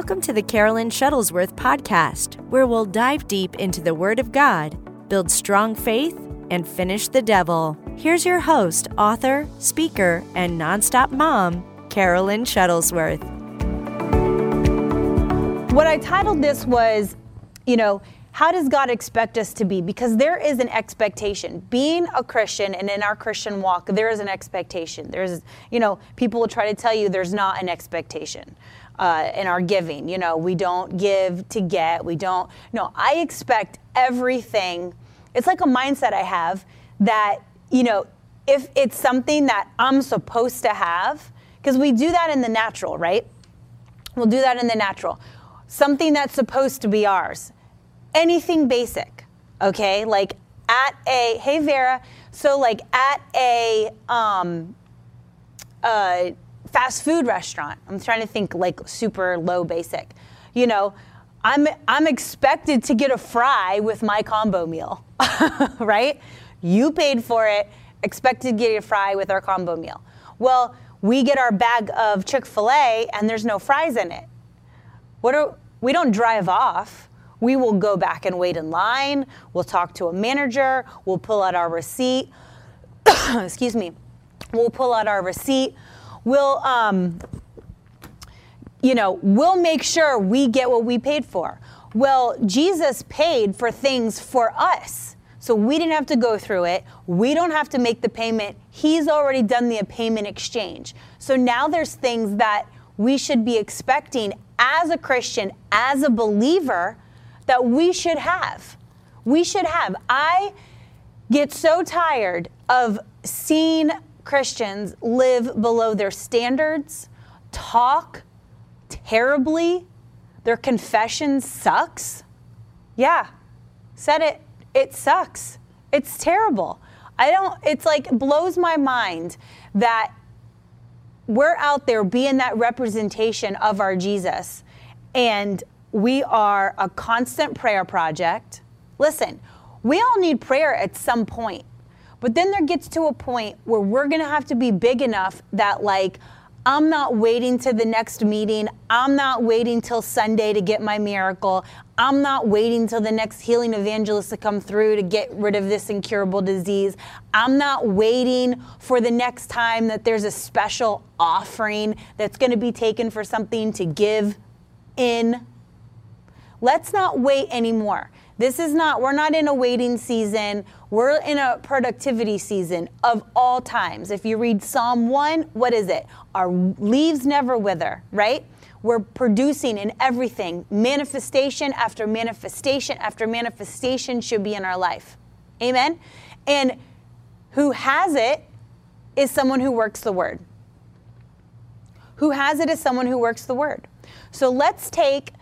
Welcome to the Carolyn Shuttlesworth podcast, where we'll dive deep into the Word of God, build strong faith, and finish the devil. Here's your host, author, speaker, and nonstop mom, Carolyn Shuttlesworth. What I titled this was, you know, how does God expect us to be? Because there is an expectation. Being a Christian and in our Christian walk, there is an expectation. There's, you know, people will try to tell you there's not an expectation uh, in our giving. You know, we don't give to get. We don't. No, I expect everything. It's like a mindset I have that you know, if it's something that I'm supposed to have, because we do that in the natural, right? We'll do that in the natural. Something that's supposed to be ours. Anything basic, okay? Like at a hey Vera, so like at a um, uh, fast food restaurant. I'm trying to think like super low basic. You know, I'm I'm expected to get a fry with my combo meal, right? You paid for it, expected to get a fry with our combo meal. Well, we get our bag of Chick-fil-A and there's no fries in it. What are we don't drive off. We will go back and wait in line. We'll talk to a manager. We'll pull out our receipt. Excuse me. We'll pull out our receipt we'll, um, you know, we'll make sure we get what we paid for. Well, Jesus paid for things for us. So we didn't have to go through it. We don't have to make the payment. He's already done the payment exchange. So now there's things that we should be expecting as a Christian, as a believer, that we should have. We should have. I get so tired of seeing Christians live below their standards, talk terribly, their confession sucks. Yeah, said it. It sucks. It's terrible. I don't, it's like blows my mind that we're out there being that representation of our Jesus and we are a constant prayer project. Listen, we all need prayer at some point. But then there gets to a point where we're going to have to be big enough that, like, I'm not waiting to the next meeting. I'm not waiting till Sunday to get my miracle. I'm not waiting till the next healing evangelist to come through to get rid of this incurable disease. I'm not waiting for the next time that there's a special offering that's going to be taken for something to give in. Let's not wait anymore. This is not, we're not in a waiting season. We're in a productivity season of all times. If you read Psalm 1, what is it? Our leaves never wither, right? We're producing in everything. Manifestation after manifestation after manifestation should be in our life. Amen? And who has it is someone who works the word. Who has it is someone who works the word. So let's take,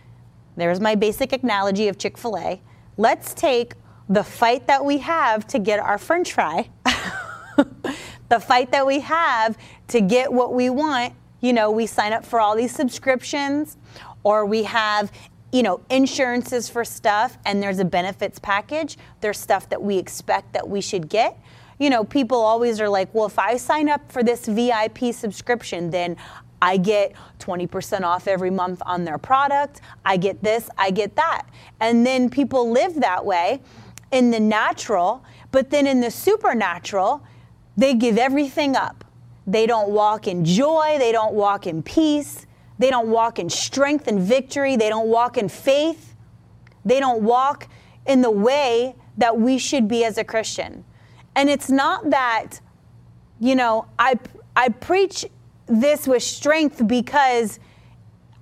there's my basic analogy of Chick fil A. Let's take the fight that we have to get our french fry, the fight that we have to get what we want. You know, we sign up for all these subscriptions, or we have you know, insurances for stuff and there's a benefits package. There's stuff that we expect that we should get. You know, people always are like, well, if I sign up for this VIP subscription, then I get 20% off every month on their product. I get this, I get that. And then people live that way in the natural, but then in the supernatural, they give everything up. They don't walk in joy, they don't walk in peace, they don't walk in strength and victory, they don't walk in faith, they don't walk in the way that we should be as a Christian. And it's not that, you know, I, I preach this with strength because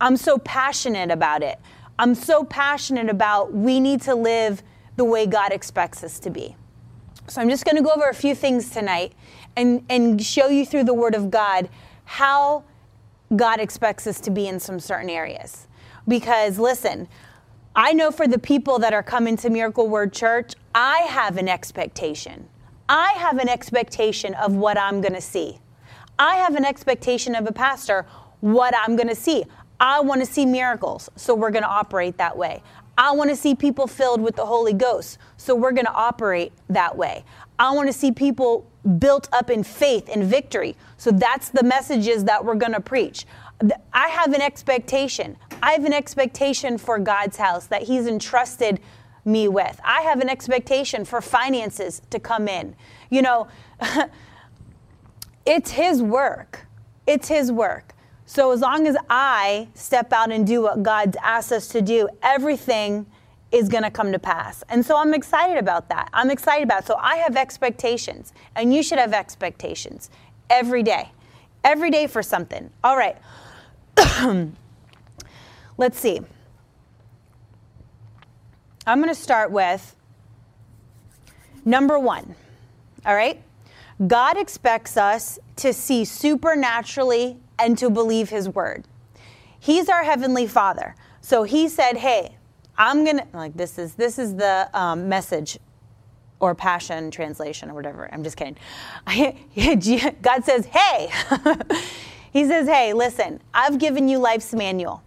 I'm so passionate about it. I'm so passionate about we need to live the way God expects us to be. So I'm just going to go over a few things tonight and, and show you through the Word of God how God expects us to be in some certain areas. Because listen, I know for the people that are coming to Miracle Word Church, I have an expectation. I have an expectation of what I'm going to see. I have an expectation of a pastor what I'm going to see. I want to see miracles, so we're going to operate that way. I want to see people filled with the Holy Ghost, so we're going to operate that way. I want to see people built up in faith and victory, so that's the messages that we're going to preach. I have an expectation. I have an expectation for God's house that He's entrusted me with. I have an expectation for finances to come in. You know, it's His work. It's His work. So as long as I step out and do what God's asked us to do, everything is going to come to pass. And so I'm excited about that. I'm excited about it. So I have expectations, and you should have expectations every day. Every day for something. All right. Let's see. I'm going to start with number one. All right? God expects us to see supernaturally and to believe his word. He's our heavenly father. So he said, "Hey, I'm going to like this is this is the um, message or passion translation or whatever. I'm just kidding. God says, "Hey." he says, "Hey, listen. I've given you life's manual.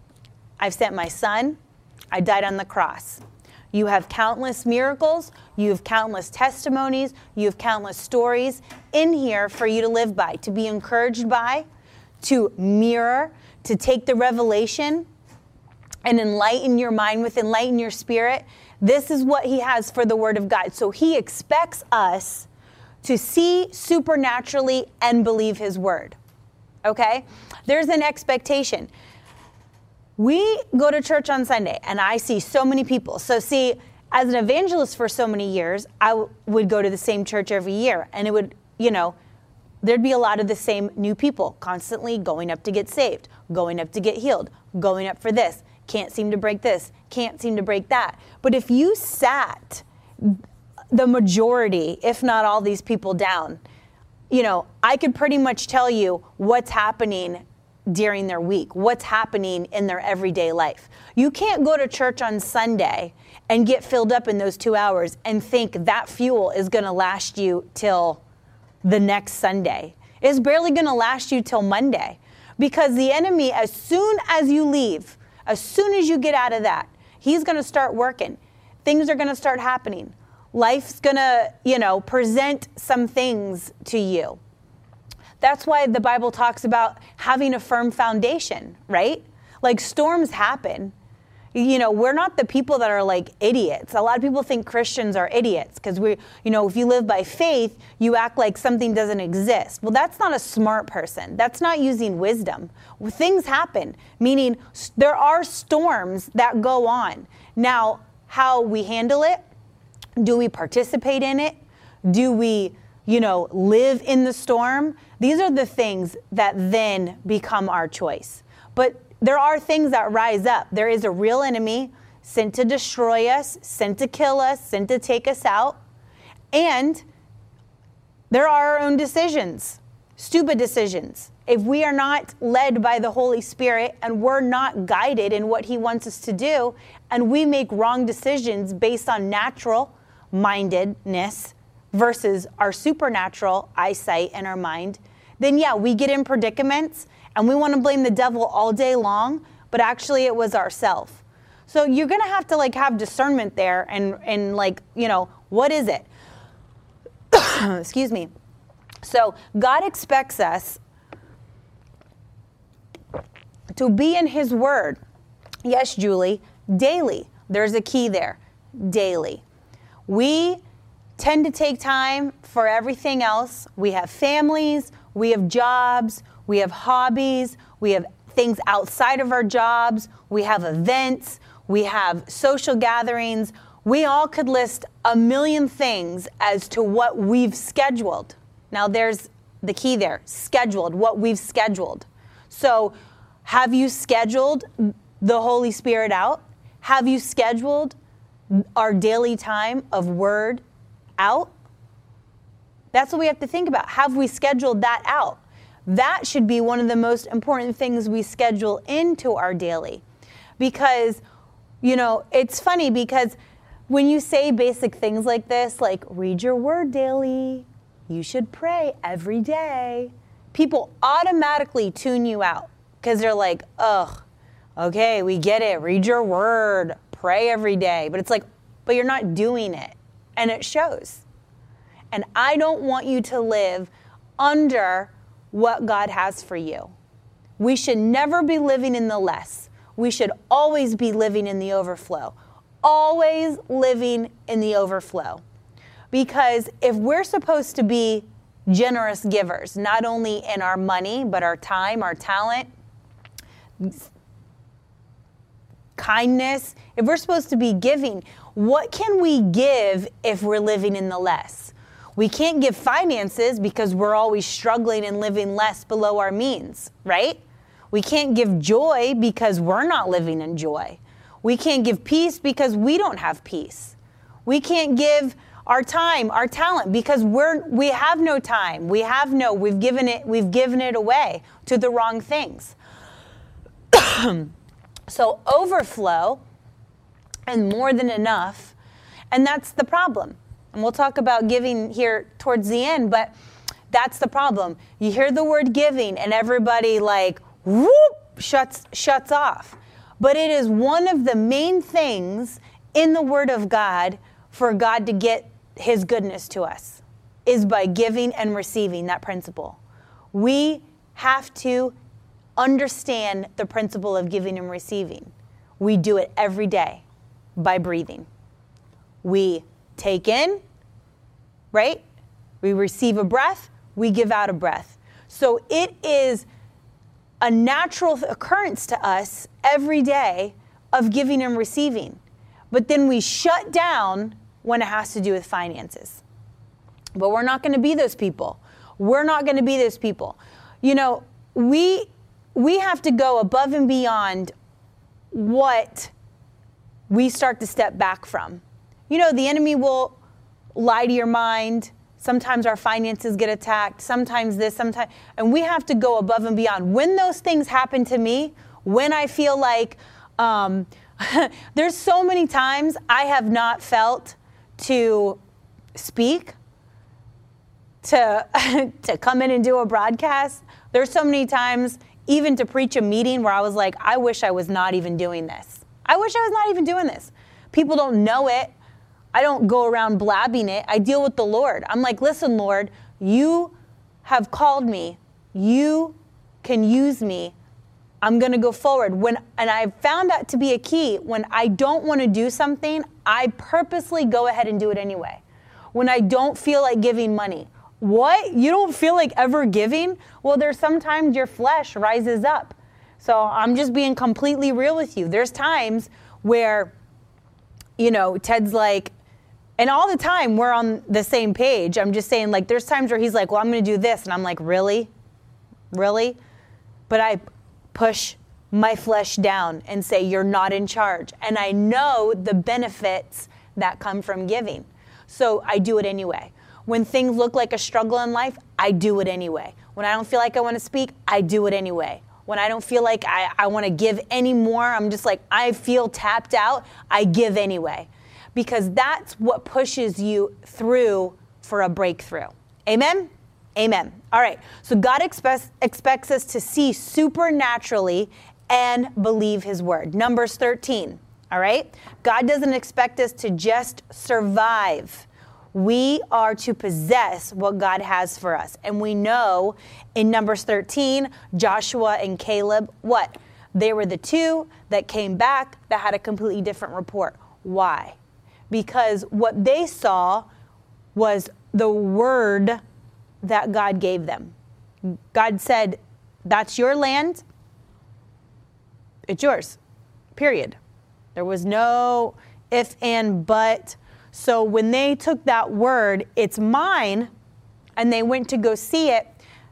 I've sent my son. I died on the cross. You have countless miracles, you have countless testimonies, you have countless stories in here for you to live by, to be encouraged by, to mirror, to take the revelation and enlighten your mind with, enlighten your spirit. This is what He has for the Word of God. So He expects us to see supernaturally and believe His Word. Okay? There's an expectation. We go to church on Sunday and I see so many people. So, see, as an evangelist for so many years, I w- would go to the same church every year and it would, you know, there'd be a lot of the same new people constantly going up to get saved, going up to get healed, going up for this, can't seem to break this, can't seem to break that. But if you sat the majority, if not all these people down, you know, I could pretty much tell you what's happening during their week, what's happening in their everyday life. You can't go to church on Sunday and get filled up in those two hours and think that fuel is going to last you till the next Sunday. It's barely going to last you till Monday because the enemy, as soon as you leave, as soon as you get out of that, he's going to start working. Things are going to start happening. Life's going to, you know, present some things to you. That's why the Bible talks about having a firm foundation, right? Like storms happen. You know, we're not the people that are like idiots. A lot of people think Christians are idiots because we, you know, if you live by faith, you act like something doesn't exist. Well, that's not a smart person. That's not using wisdom. Things happen, meaning there are storms that go on. Now, how we handle it, do we participate in it? Do we, you know, live in the storm? These are the things that then become our choice. But there are things that rise up. There is a real enemy sent to destroy us, sent to kill us, sent to take us out. And there are our own decisions, stupid decisions. If we are not led by the Holy Spirit and we're not guided in what He wants us to do, and we make wrong decisions based on natural mindedness versus our supernatural eyesight and our mind, then yeah, we get in predicaments and we want to blame the devil all day long, but actually it was ourselves. So you're going to have to like have discernment there and and like, you know, what is it? Excuse me. So God expects us to be in his word. Yes, Julie, daily. There's a key there. Daily. We tend to take time for everything else. We have families, we have jobs, we have hobbies, we have things outside of our jobs, we have events, we have social gatherings. We all could list a million things as to what we've scheduled. Now, there's the key there scheduled, what we've scheduled. So, have you scheduled the Holy Spirit out? Have you scheduled our daily time of word out? That's what we have to think about. Have we scheduled that out? That should be one of the most important things we schedule into our daily. Because, you know, it's funny because when you say basic things like this, like read your word daily, you should pray every day, people automatically tune you out because they're like, ugh, okay, we get it. Read your word, pray every day. But it's like, but you're not doing it. And it shows. And I don't want you to live under what God has for you. We should never be living in the less. we should always be living in the overflow. Always living in the overflow. Because if we're supposed to be generous givers, not only in our money, but our time, our talent, kindness, if we're supposed to be giving, what can we give if we're living in the less? We can't give finances because we're always struggling and living less below our means, right? We can't give joy because we're not living in joy. We can't give peace because we don't have peace. We can't give our time, our talent because we're we have no time. We have no we've given it we've given it away to the wrong things. so overflow and more than enough and that's the problem. And we'll talk about giving here towards the end, but that's the problem. You hear the word giving and everybody like whoop shuts shuts off. But it is one of the main things in the word of God for God to get his goodness to us is by giving and receiving that principle. We have to understand the principle of giving and receiving. We do it every day by breathing. We take in, right? We receive a breath, we give out a breath. So it is a natural occurrence to us every day of giving and receiving. But then we shut down when it has to do with finances. But we're not going to be those people. We're not going to be those people. You know, we we have to go above and beyond what we start to step back from. You know, the enemy will lie to your mind. Sometimes our finances get attacked, sometimes this, sometimes and we have to go above and beyond. When those things happen to me, when I feel like um, there's so many times I have not felt to speak, to, to come in and do a broadcast. There's so many times, even to preach a meeting, where I was like, I wish I was not even doing this. I wish I was not even doing this. People don't know it. I don't go around blabbing it. I deal with the Lord. I'm like, listen, Lord, you have called me. You can use me. I'm going to go forward. When and I found that to be a key. When I don't want to do something, I purposely go ahead and do it anyway. When I don't feel like giving money. What? You don't feel like ever giving? Well, there's sometimes your flesh rises up. So I'm just being completely real with you. There's times where you know, Ted's like and all the time we're on the same page. I'm just saying like there's times where he's like, "Well, I'm going to do this." And I'm like, "Really? Really?" But I push my flesh down and say, You're not in charge. And I know the benefits that come from giving. So I do it anyway. When things look like a struggle in life, I do it anyway. When I don't feel like I want to speak, I do it anyway. When I don't feel like I, I want to give anymore, I'm just like, I feel tapped out, I give anyway. Because that's what pushes you through for a breakthrough. Amen? Amen. All right. So God expects, expects us to see supernaturally and believe his word. Numbers 13. All right. God doesn't expect us to just survive. We are to possess what God has for us. And we know in Numbers 13, Joshua and Caleb, what? They were the two that came back that had a completely different report. Why? Because what they saw was the word that God gave them. God said, That's your land, it's yours, period. There was no if and but. So when they took that word, it's mine, and they went to go see it,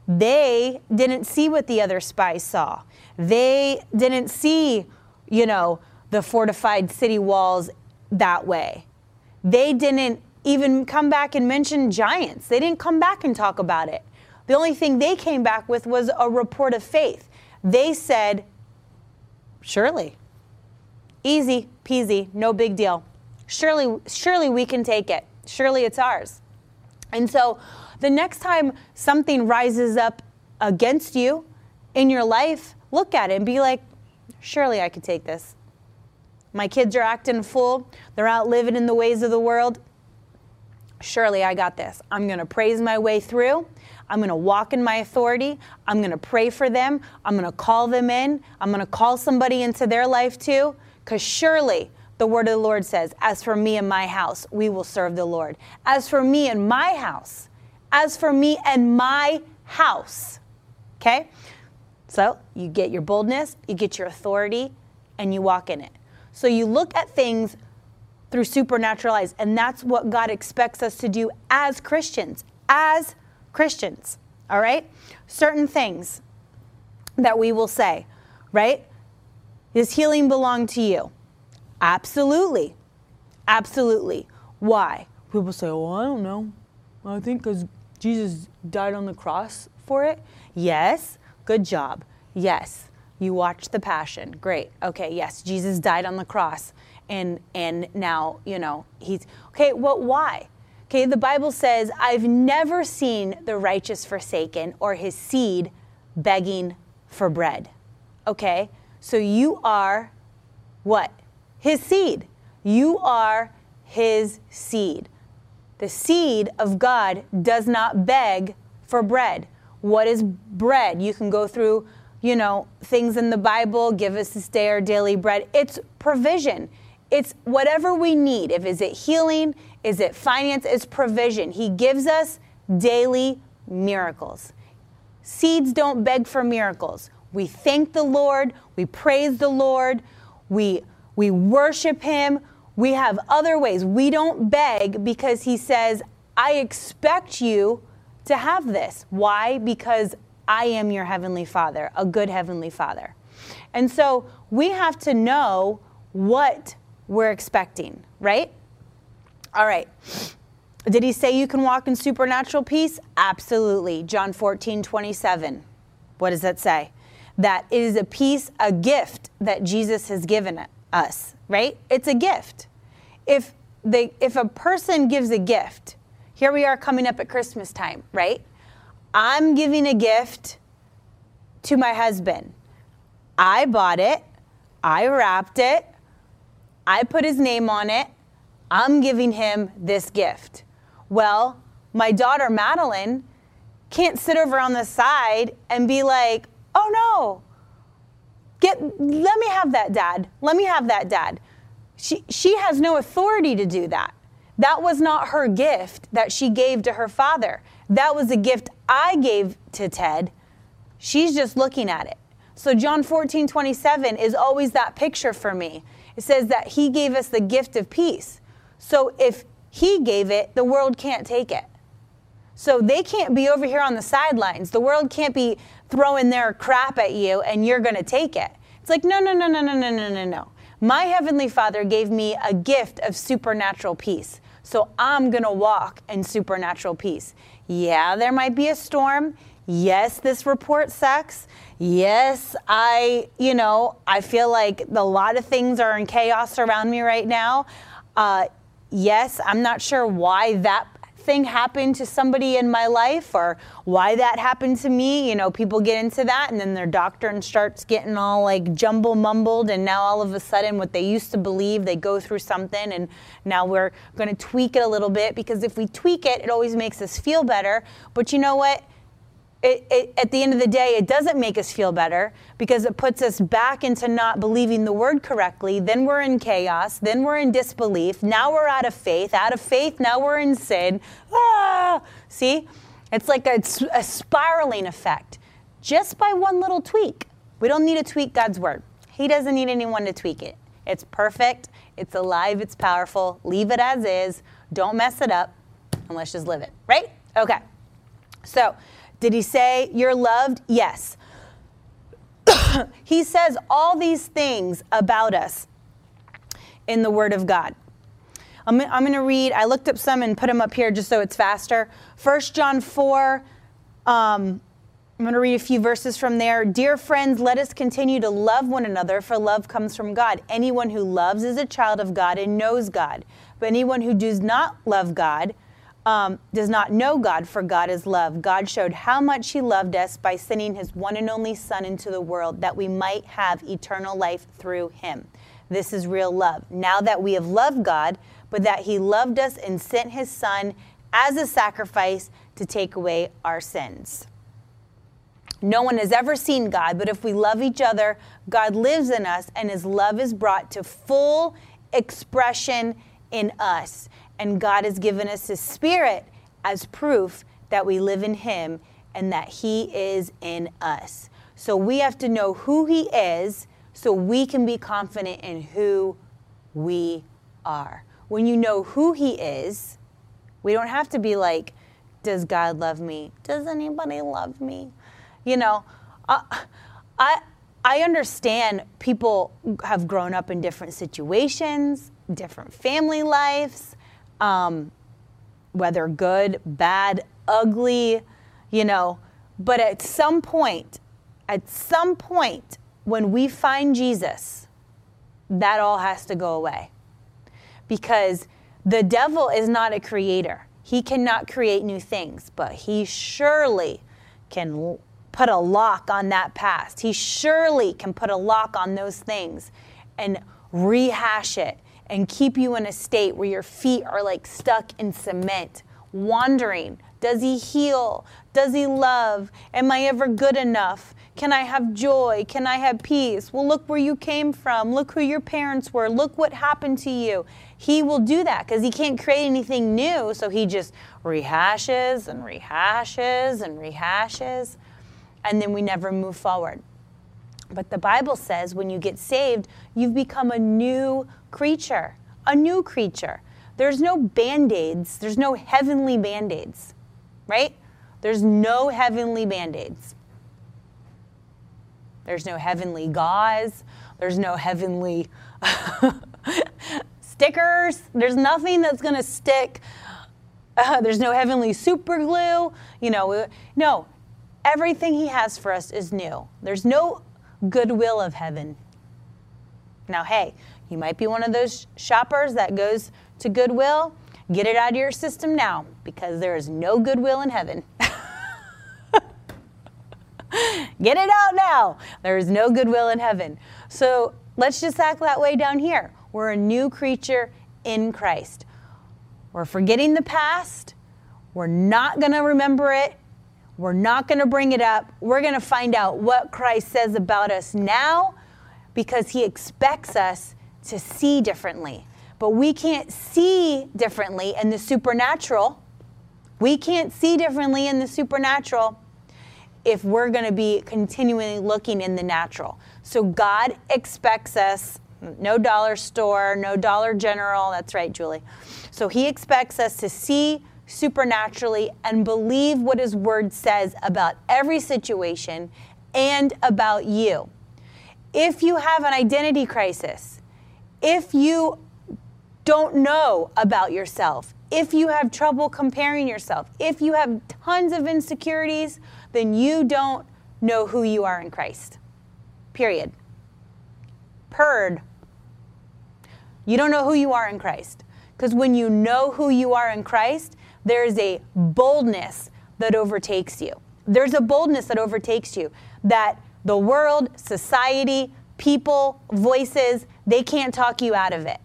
they didn't see what the other spies saw. They didn't see, you know, the fortified city walls that way. They didn't even come back and mention giants. They didn't come back and talk about it. The only thing they came back with was a report of faith. They said, Surely, easy peasy, no big deal. Surely, surely we can take it. Surely it's ours. And so the next time something rises up against you in your life, look at it and be like, surely I could take this. My kids are acting full. They're out living in the ways of the world surely I got this. I'm going to praise my way through. I'm going to walk in my authority. I'm going to pray for them. I'm going to call them in. I'm going to call somebody into their life too. Because surely the word of the Lord says, As for me and my house, we will serve the Lord. As for me and my house, as for me and my house. Okay? So you get your boldness, you get your authority, and you walk in it. So you look at things through supernatural eyes, and that's what God expects us to do as Christians. As Christians, all right? Certain things that we will say, right? Does healing belong to you? Absolutely. Absolutely. Why? People say, well, I don't know. I think because Jesus died on the cross for it. Yes. Good job. Yes. You watch the passion. Great. Okay. Yes. Jesus died on the cross. And, and now, you know, he's okay. Well, why? Okay. The Bible says, I've never seen the righteous forsaken or his seed begging for bread. Okay. So you are what? His seed. You are his seed. The seed of God does not beg for bread. What is bread? You can go through, you know, things in the Bible, give us this day our daily bread. It's provision. It's whatever we need. If is it healing, is it finance, it's provision. He gives us daily miracles. Seeds don't beg for miracles. We thank the Lord, we praise the Lord, we we worship Him. We have other ways. We don't beg because He says, I expect you to have this. Why? Because I am your Heavenly Father, a good Heavenly Father. And so we have to know what we're expecting, right? All right. Did he say you can walk in supernatural peace? Absolutely. John 14, 27. What does that say? That it is a peace, a gift that Jesus has given us, right? It's a gift. If they if a person gives a gift, here we are coming up at Christmas time, right? I'm giving a gift to my husband. I bought it, I wrapped it, I put his name on it. I'm giving him this gift. Well, my daughter Madeline can't sit over on the side and be like, "Oh no, Get, let me have that, dad. Let me have that, dad. She, she has no authority to do that. That was not her gift that she gave to her father. That was a gift I gave to Ted. She's just looking at it. So, John 14, 27 is always that picture for me. It says that he gave us the gift of peace. So, if he gave it, the world can't take it. So, they can't be over here on the sidelines. The world can't be throwing their crap at you and you're going to take it. It's like, no, no, no, no, no, no, no, no, no. My Heavenly Father gave me a gift of supernatural peace. So I'm going to walk in supernatural peace. Yeah, there might be a storm. Yes, this report sucks. Yes, I, you know, I feel like a lot of things are in chaos around me right now. Uh, yes, I'm not sure why that thing happened to somebody in my life or why that happened to me. You know, people get into that and then their doctrine starts getting all like jumble mumbled. And now all of a sudden, what they used to believe, they go through something. And now we're going to tweak it a little bit because if we tweak it, it always makes us feel better. But you know what? It, it, at the end of the day, it doesn't make us feel better because it puts us back into not believing the word correctly. Then we're in chaos. Then we're in disbelief. Now we're out of faith. Out of faith, now we're in sin. Ah! See? It's like a, a spiraling effect just by one little tweak. We don't need to tweak God's word, He doesn't need anyone to tweak it. It's perfect, it's alive, it's powerful. Leave it as is. Don't mess it up, and let's just live it, right? Okay. So, did he say, You're loved? Yes. he says all these things about us in the Word of God. I'm, I'm going to read, I looked up some and put them up here just so it's faster. 1 John 4, um, I'm going to read a few verses from there. Dear friends, let us continue to love one another, for love comes from God. Anyone who loves is a child of God and knows God. But anyone who does not love God, um, does not know God, for God is love. God showed how much He loved us by sending His one and only Son into the world that we might have eternal life through Him. This is real love. Now that we have loved God, but that He loved us and sent His Son as a sacrifice to take away our sins. No one has ever seen God, but if we love each other, God lives in us and his love is brought to full expression in us. And God has given us his spirit as proof that we live in him and that he is in us. So we have to know who he is so we can be confident in who we are. When you know who he is, we don't have to be like, does God love me? Does anybody love me? You know, I, I, I understand people have grown up in different situations, different family lives, um, whether good, bad, ugly, you know, but at some point, at some point, when we find Jesus, that all has to go away. Because the devil is not a creator. He cannot create new things, but he surely can put a lock on that past. He surely can put a lock on those things and rehash it and keep you in a state where your feet are like stuck in cement, wandering. Does he heal? Does he love? Am I ever good enough? Can I have joy? Can I have peace? Well, look where you came from. Look who your parents were. Look what happened to you. He will do that because he can't create anything new. So he just rehashes and rehashes and rehashes. And then we never move forward. But the Bible says when you get saved, you've become a new creature, a new creature. There's no band aids, there's no heavenly band aids, right? There's no heavenly band aids. There's no heavenly gauze. There's no heavenly stickers. There's nothing that's going to stick. Uh, there's no heavenly super glue. You know, no. Everything he has for us is new. There's no goodwill of heaven. Now, hey, you might be one of those shoppers that goes to Goodwill. Get it out of your system now because there is no goodwill in heaven. Get it out now. There is no goodwill in heaven. So let's just act that way down here. We're a new creature in Christ. We're forgetting the past. We're not going to remember it. We're not going to bring it up. We're going to find out what Christ says about us now because he expects us to see differently. But we can't see differently in the supernatural. We can't see differently in the supernatural if we're going to be continually looking in the natural. So God expects us, no dollar store, no dollar general, that's right, Julie. So he expects us to see supernaturally and believe what his word says about every situation and about you. If you have an identity crisis, if you don't know about yourself, if you have trouble comparing yourself, if you have tons of insecurities, then you don't know who you are in Christ. Period. Purred. You don't know who you are in Christ. Because when you know who you are in Christ, there's a boldness that overtakes you. There's a boldness that overtakes you that the world, society, people, voices, they can't talk you out of it.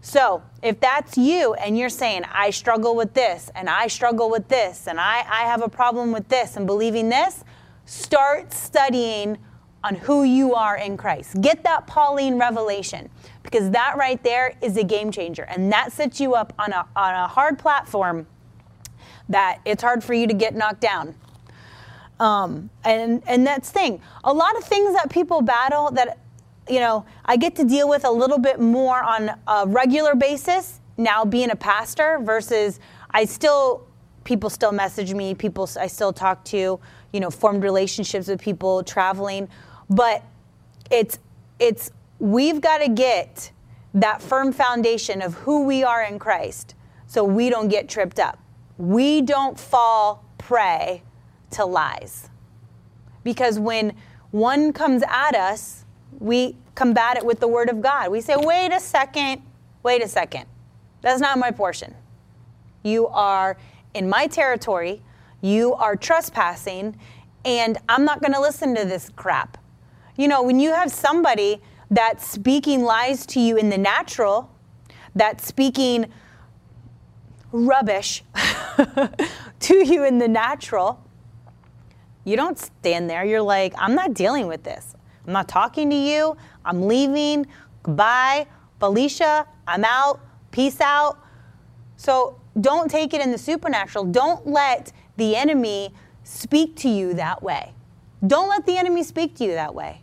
So if that's you and you're saying, I struggle with this and I struggle with this and I, I have a problem with this and believing this, start studying on who you are in Christ. Get that Pauline revelation because that right there is a game changer and that sets you up on a, on a hard platform that it's hard for you to get knocked down. Um, and and that's thing. A lot of things that people battle that you know, I get to deal with a little bit more on a regular basis now being a pastor versus I still people still message me, people I still talk to, you know, formed relationships with people traveling, but it's it's we've got to get that firm foundation of who we are in Christ so we don't get tripped up. We don't fall prey to lies. Because when one comes at us we combat it with the word of God. We say, wait a second, wait a second. That's not my portion. You are in my territory, you are trespassing, and I'm not going to listen to this crap. You know, when you have somebody that's speaking lies to you in the natural, that's speaking rubbish to you in the natural, you don't stand there. You're like, I'm not dealing with this. I'm not talking to you. I'm leaving. Goodbye. Felicia, I'm out. Peace out. So don't take it in the supernatural. Don't let the enemy speak to you that way. Don't let the enemy speak to you that way.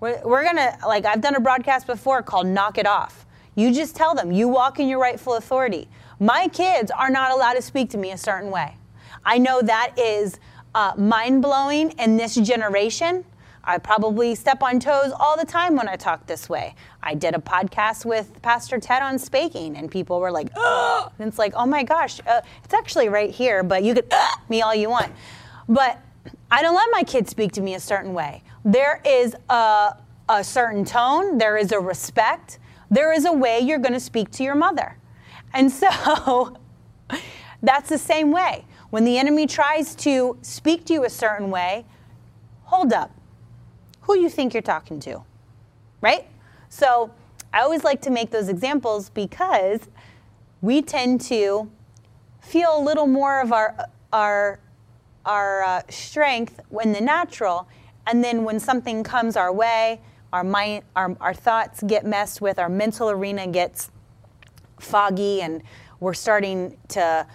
We're, we're gonna, like, I've done a broadcast before called Knock It Off. You just tell them, you walk in your rightful authority. My kids are not allowed to speak to me a certain way. I know that is uh, mind blowing in this generation. I probably step on toes all the time when I talk this way. I did a podcast with Pastor Ted on spaking, and people were like, "Oh!" And it's like, "Oh my gosh, uh, it's actually right here, but you could me all you want." But I don't let my kids speak to me a certain way. There is a, a certain tone. There is a respect. There is a way you're going to speak to your mother, and so that's the same way. When the enemy tries to speak to you a certain way, hold up. Who you think you're talking to? Right? So I always like to make those examples because we tend to feel a little more of our our our uh, strength when the natural, and then when something comes our way, our mind, our, our thoughts get messed with, our mental arena gets foggy, and we're starting to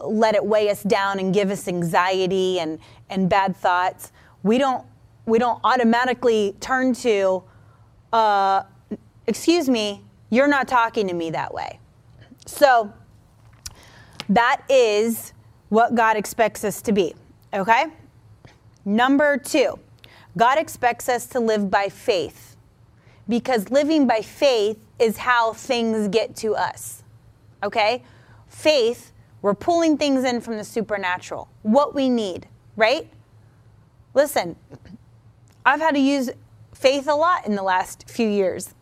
let it weigh us down and give us anxiety and, and bad thoughts. We don't we don't automatically turn to, uh, excuse me, you're not talking to me that way. So that is what God expects us to be, okay? Number two, God expects us to live by faith because living by faith is how things get to us, okay? Faith, we're pulling things in from the supernatural, what we need, right? Listen, I've had to use faith a lot in the last few years.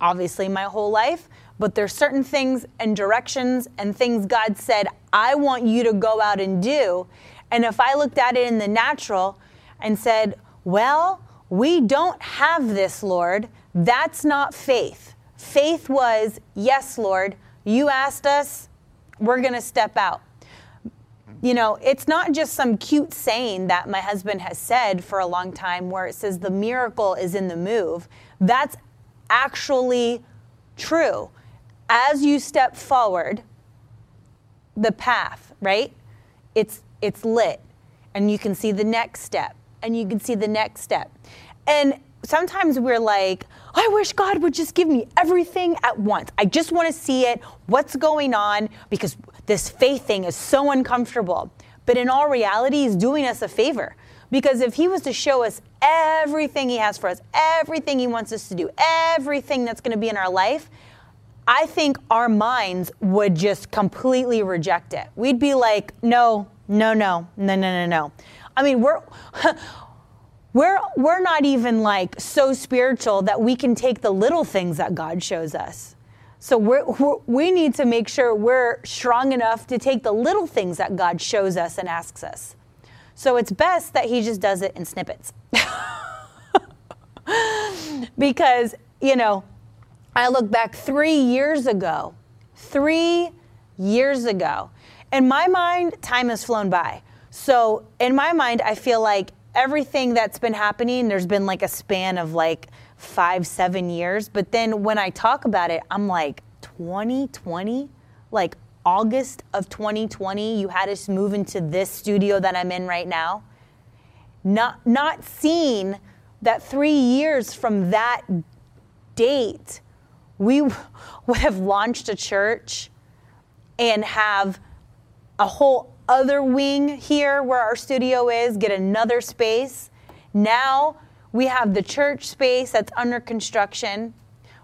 Obviously, my whole life, but there's certain things and directions and things God said, I want you to go out and do. And if I looked at it in the natural and said, Well, we don't have this, Lord, that's not faith. Faith was, Yes, Lord, you asked us, we're going to step out. You know, it's not just some cute saying that my husband has said for a long time where it says the miracle is in the move. That's actually true. As you step forward, the path, right? It's it's lit and you can see the next step and you can see the next step. And sometimes we're like, I wish God would just give me everything at once. I just want to see it, what's going on, because this faith thing is so uncomfortable. But in all reality, He's doing us a favor. Because if He was to show us everything He has for us, everything He wants us to do, everything that's going to be in our life, I think our minds would just completely reject it. We'd be like, no, no, no, no, no, no, no. I mean, we're. we're we're not even like so spiritual that we can take the little things that God shows us. So we're, we're, we need to make sure we're strong enough to take the little things that God shows us and asks us. So it's best that He just does it in snippets. because, you know, I look back three years ago, three years ago. In my mind, time has flown by. So in my mind, I feel like everything that's been happening, there's been like a span of like five, seven years. But then when I talk about it, I'm like, 2020? Like August of 2020, you had us move into this studio that I'm in right now. Not, not seeing that three years from that date, we would have launched a church and have a whole other wing here where our studio is, get another space. Now we have the church space that's under construction.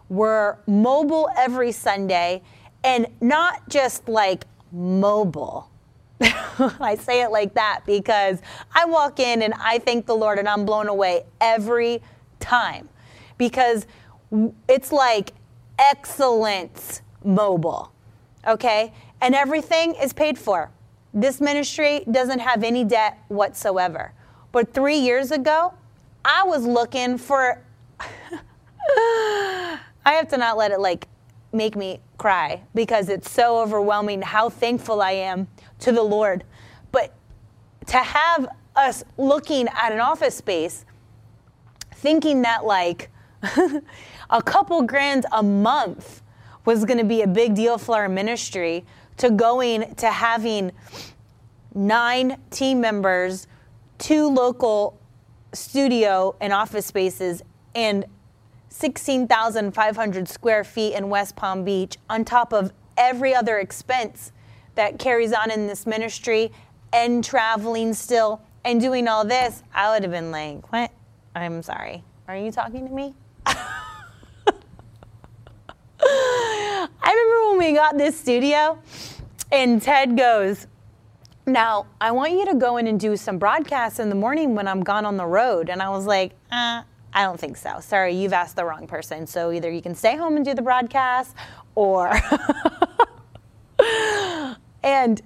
We're mobile every Sunday and not just like mobile. I say it like that because I walk in and I thank the Lord and I'm blown away every time because it's like excellence mobile, okay? And everything is paid for. This ministry doesn't have any debt whatsoever. But three years ago, I was looking for. I have to not let it like make me cry because it's so overwhelming how thankful I am to the Lord. But to have us looking at an office space thinking that like a couple grand a month was going to be a big deal for our ministry to going to having nine team members, two local studio and office spaces, and 16,500 square feet in West Palm Beach, on top of every other expense that carries on in this ministry and traveling still and doing all this, I would have been like, what? I'm sorry. Are you talking to me? I remember when we got this studio and Ted goes, Now, I want you to go in and do some broadcasts in the morning when I'm gone on the road. And I was like, uh, I don't think so. Sorry, you've asked the wrong person. So either you can stay home and do the broadcast or. and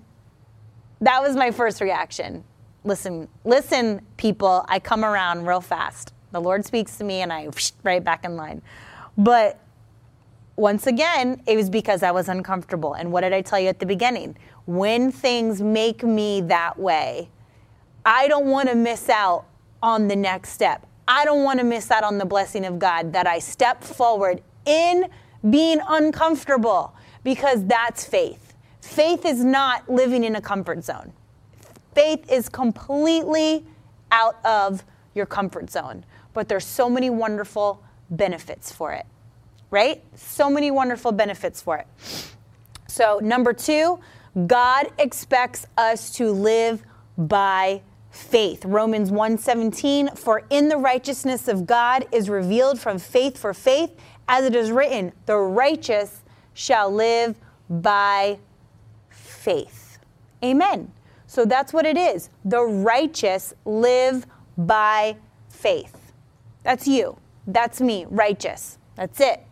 that was my first reaction. Listen, listen, people, I come around real fast. The Lord speaks to me and I right back in line. But once again, it was because I was uncomfortable. And what did I tell you at the beginning? When things make me that way, I don't want to miss out on the next step. I don't want to miss out on the blessing of God that I step forward in being uncomfortable because that's faith. Faith is not living in a comfort zone. Faith is completely out of your comfort zone, but there's so many wonderful benefits for it right? So many wonderful benefits for it. So, number two, God expects us to live by faith. Romans 1:17 for in the righteousness of God is revealed from faith for faith as it is written the righteous shall live by faith. Amen. So that's what it is. The righteous live by faith. That's you. That's me, righteous. That's it.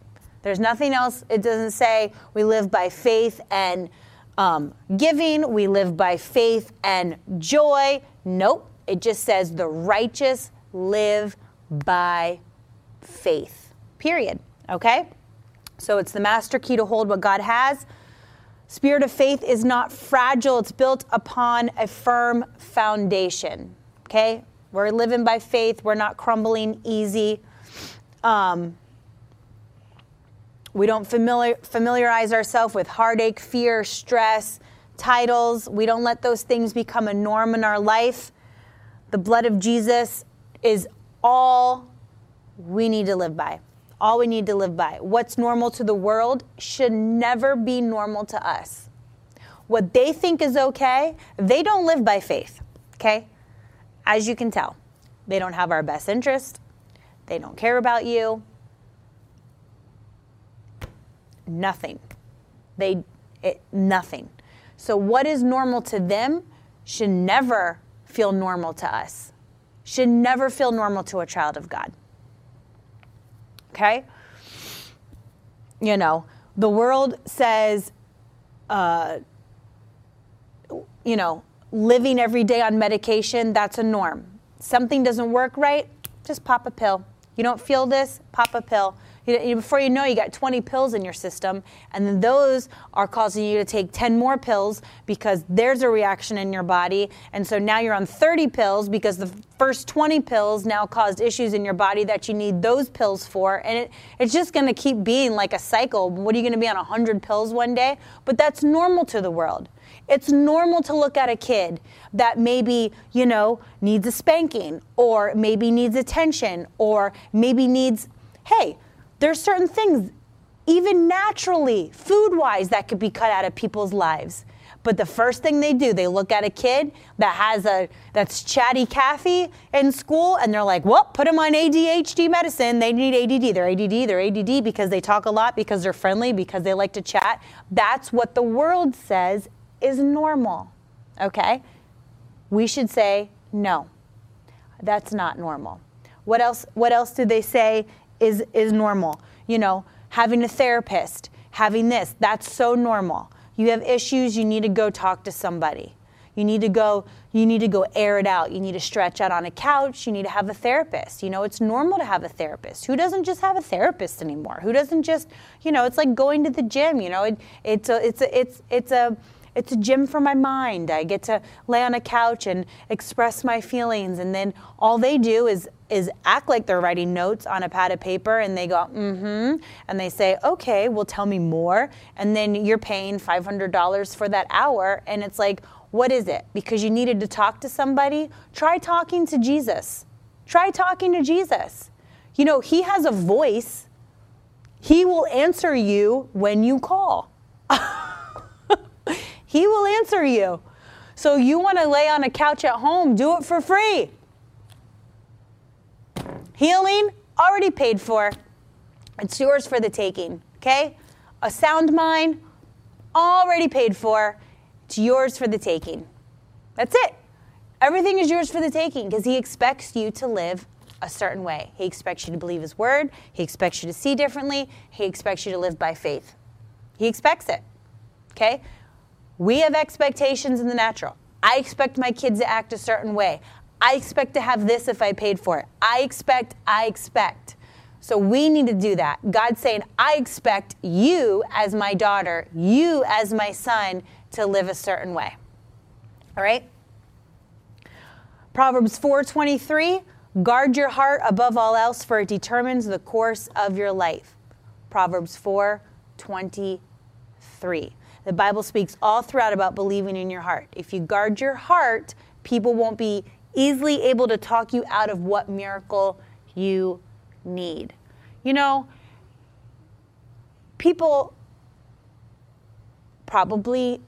There's nothing else. It doesn't say we live by faith and um, giving, we live by faith and joy. Nope. It just says the righteous live by faith. Period. Okay? So it's the master key to hold what God has. Spirit of faith is not fragile, it's built upon a firm foundation. Okay? We're living by faith, we're not crumbling easy. Um, we don't familiar, familiarize ourselves with heartache, fear, stress, titles. We don't let those things become a norm in our life. The blood of Jesus is all we need to live by. All we need to live by. What's normal to the world should never be normal to us. What they think is okay, they don't live by faith, okay? As you can tell, they don't have our best interest. They don't care about you nothing. They it, nothing. So what is normal to them should never feel normal to us. Should never feel normal to a child of God. Okay? You know, the world says, uh, you know, living every day on medication, that's a norm. Something doesn't work right, just pop a pill. You don't feel this, pop a pill. You, before you know, you got 20 pills in your system, and then those are causing you to take 10 more pills because there's a reaction in your body. And so now you're on 30 pills because the first 20 pills now caused issues in your body that you need those pills for. And it, it's just going to keep being like a cycle. What are you going to be on 100 pills one day? But that's normal to the world. It's normal to look at a kid that maybe, you know, needs a spanking or maybe needs attention or maybe needs, hey, there's certain things, even naturally, food wise, that could be cut out of people's lives. But the first thing they do, they look at a kid that has a that's chatty Cathy in school, and they're like, "Well, put them on ADHD medicine. They need ADD. They're ADD. They're ADD because they talk a lot, because they're friendly, because they like to chat." That's what the world says is normal. Okay, we should say no. That's not normal. What else? What else do they say is, is normal. You know, having a therapist, having this, that's so normal. You have issues, you need to go talk to somebody. You need to go you need to go air it out. You need to stretch out on a couch. You need to have a therapist. You know, it's normal to have a therapist. Who doesn't just have a therapist anymore? Who doesn't just, you know, it's like going to the gym, you know. It, it's a it's a it's it's a it's a gym for my mind. I get to lay on a couch and express my feelings and then all they do is is act like they're writing notes on a pad of paper and they go, mm-hmm. And they say, okay, well tell me more. And then you're paying $500 for that hour. And it's like, what is it? Because you needed to talk to somebody? Try talking to Jesus. Try talking to Jesus. You know, he has a voice. He will answer you when you call. he will answer you. So you want to lay on a couch at home, do it for free. Healing, already paid for. It's yours for the taking, okay? A sound mind, already paid for. It's yours for the taking. That's it. Everything is yours for the taking because He expects you to live a certain way. He expects you to believe His word. He expects you to see differently. He expects you to live by faith. He expects it, okay? We have expectations in the natural. I expect my kids to act a certain way. I expect to have this if I paid for it. I expect, I expect. So we need to do that. God's saying, I expect you as my daughter, you as my son to live a certain way. All right? Proverbs 4:23, guard your heart above all else for it determines the course of your life. Proverbs 4:23. The Bible speaks all throughout about believing in your heart. If you guard your heart, people won't be easily able to talk you out of what miracle you need. You know, people probably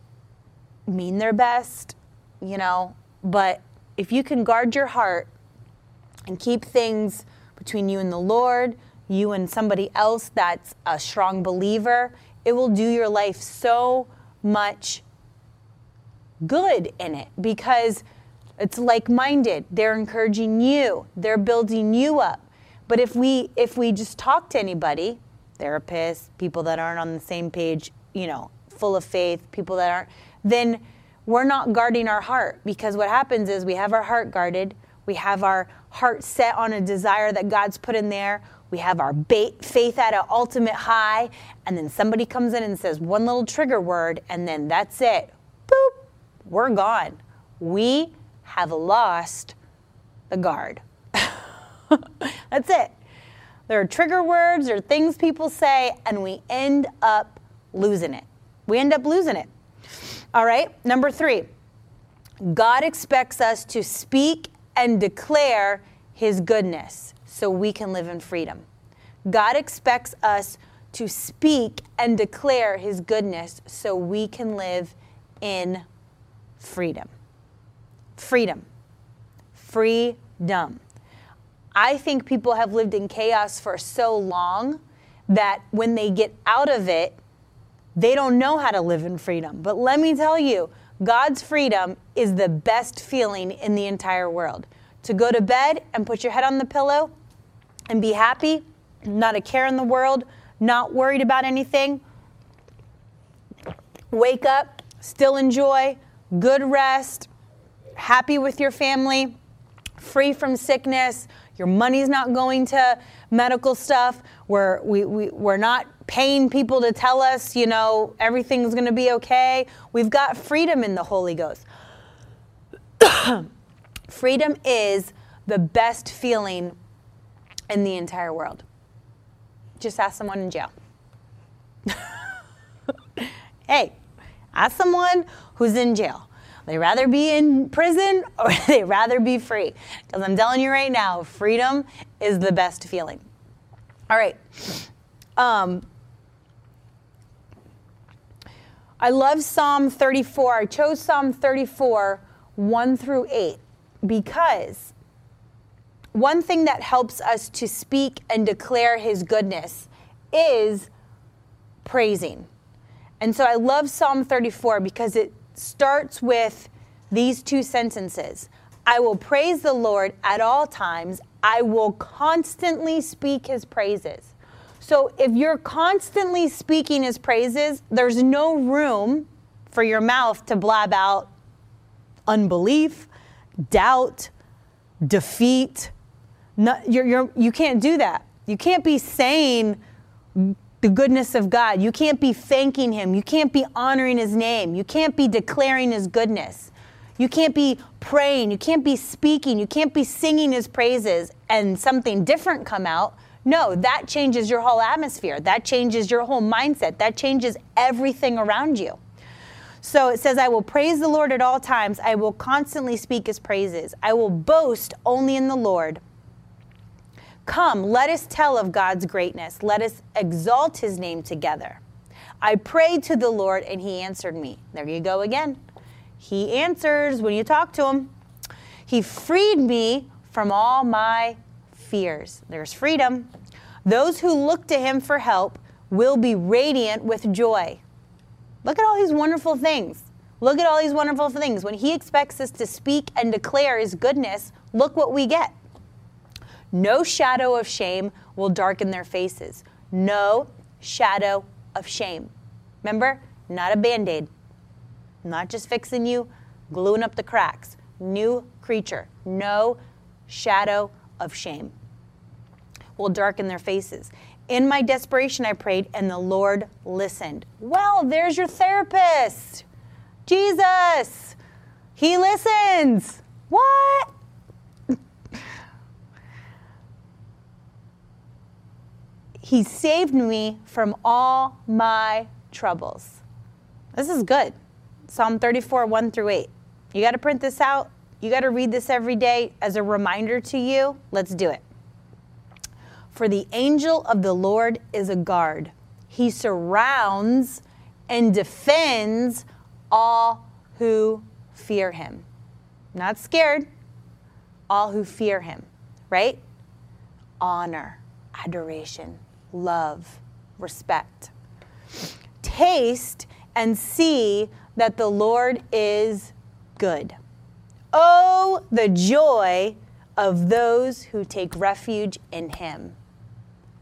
mean their best, you know, but if you can guard your heart and keep things between you and the Lord, you and somebody else that's a strong believer, it will do your life so much good in it because it's like-minded. They're encouraging you. They're building you up. But if we if we just talk to anybody, therapists, people that aren't on the same page, you know, full of faith, people that aren't, then we're not guarding our heart because what happens is we have our heart guarded, we have our heart set on a desire that God's put in there. We have our faith at an ultimate high, and then somebody comes in and says one little trigger word, and then that's it. Boop, we're gone. We have lost the guard. That's it. There are trigger words or things people say, and we end up losing it. We end up losing it. All right, number three God expects us to speak and declare his goodness so we can live in freedom. God expects us to speak and declare his goodness so we can live in freedom freedom. Freedom. I think people have lived in chaos for so long that when they get out of it, they don't know how to live in freedom. But let me tell you, God's freedom is the best feeling in the entire world. To go to bed and put your head on the pillow and be happy, not a care in the world, not worried about anything. Wake up, still enjoy, good rest, happy with your family, free from sickness, your money's not going to medical stuff, we're, we, we, we're not paying people to tell us, you know, everything's going to be okay. We've got freedom in the Holy Ghost. freedom is the best feeling in the entire world. Just ask someone in jail. hey, ask someone who's in jail. They rather be in prison or they rather be free. Because I'm telling you right now, freedom is the best feeling. All right. Um, I love Psalm 34. I chose Psalm 34, 1 through 8, because one thing that helps us to speak and declare his goodness is praising. And so I love Psalm 34 because it starts with these two sentences I will praise the Lord at all times, I will constantly speak his praises. So if you're constantly speaking his praises, there's no room for your mouth to blab out unbelief, doubt, defeat. You're, you're, you can't do that. You can't be saying the goodness of God. You can't be thanking Him. You can't be honoring His name. You can't be declaring His goodness. You can't be praying. You can't be speaking. You can't be singing His praises and something different come out. No, that changes your whole atmosphere. That changes your whole mindset. That changes everything around you. So it says, I will praise the Lord at all times. I will constantly speak his praises. I will boast only in the Lord. Come, let us tell of God's greatness. Let us exalt his name together. I prayed to the Lord and he answered me. There you go again. He answers when you talk to him. He freed me from all my fears. There's freedom. Those who look to him for help will be radiant with joy. Look at all these wonderful things. Look at all these wonderful things. When he expects us to speak and declare his goodness, look what we get. No shadow of shame will darken their faces. No shadow of shame. Remember, not a band aid, not just fixing you, gluing up the cracks. New creature. No shadow of shame will darken their faces. In my desperation, I prayed, and the Lord listened. Well, there's your therapist. Jesus. He listens. What? He saved me from all my troubles. This is good. Psalm 34, 1 through 8. You got to print this out. You got to read this every day as a reminder to you. Let's do it. For the angel of the Lord is a guard. He surrounds and defends all who fear him. Not scared, all who fear him, right? Honor, adoration, love, respect. Taste and see that the Lord is good. Oh, the joy of those who take refuge in him.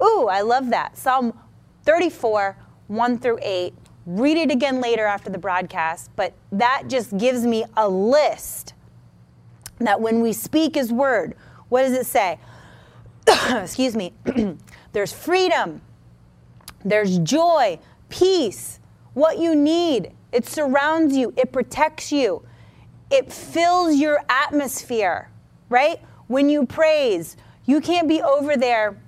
Ooh, I love that. Psalm 34, 1 through 8. Read it again later after the broadcast, but that just gives me a list that when we speak His word, what does it say? Excuse me. there's freedom, there's joy, peace, what you need. It surrounds you, it protects you, it fills your atmosphere, right? When you praise, you can't be over there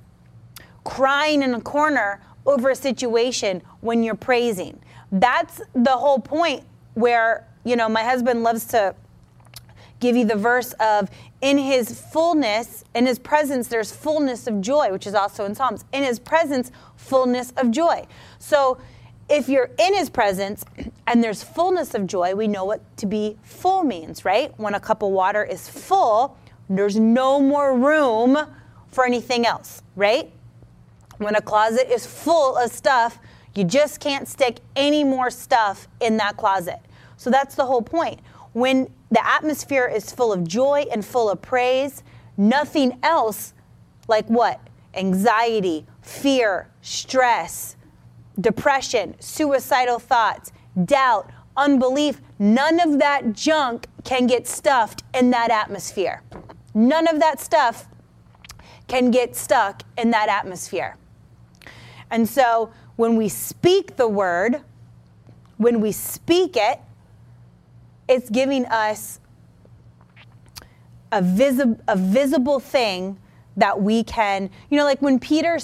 crying in a corner over a situation when you're praising. That's the whole point where, you know, my husband loves to give you the verse of in his fullness, in his presence, there's fullness of joy, which is also in Psalms. In his presence, fullness of joy. So if you're in his presence and there's fullness of joy, we know what to be full means, right? When a cup of water is full, there's no more room for anything else, right? When a closet is full of stuff, you just can't stick any more stuff in that closet. So that's the whole point. When the atmosphere is full of joy and full of praise, nothing else, like what? Anxiety, fear, stress, depression, suicidal thoughts, doubt, unbelief, none of that junk can get stuffed in that atmosphere. None of that stuff can get stuck in that atmosphere. And so when we speak the word, when we speak it, it's giving us a, visi- a visible thing that we can, you know, like when Peter,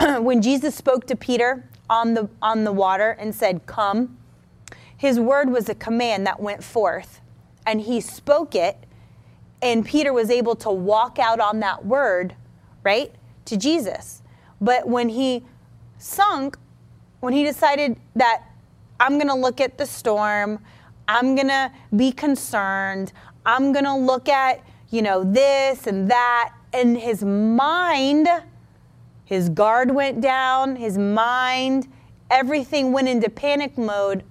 when Jesus spoke to Peter on the, on the water and said, Come, his word was a command that went forth, and he spoke it, and Peter was able to walk out on that word, right, to Jesus. But when he sunk when he decided that I'm going to look at the storm, I'm going to be concerned, I'm going to look at, you know, this and that. And his mind, his guard went down, his mind, everything went into panic mode.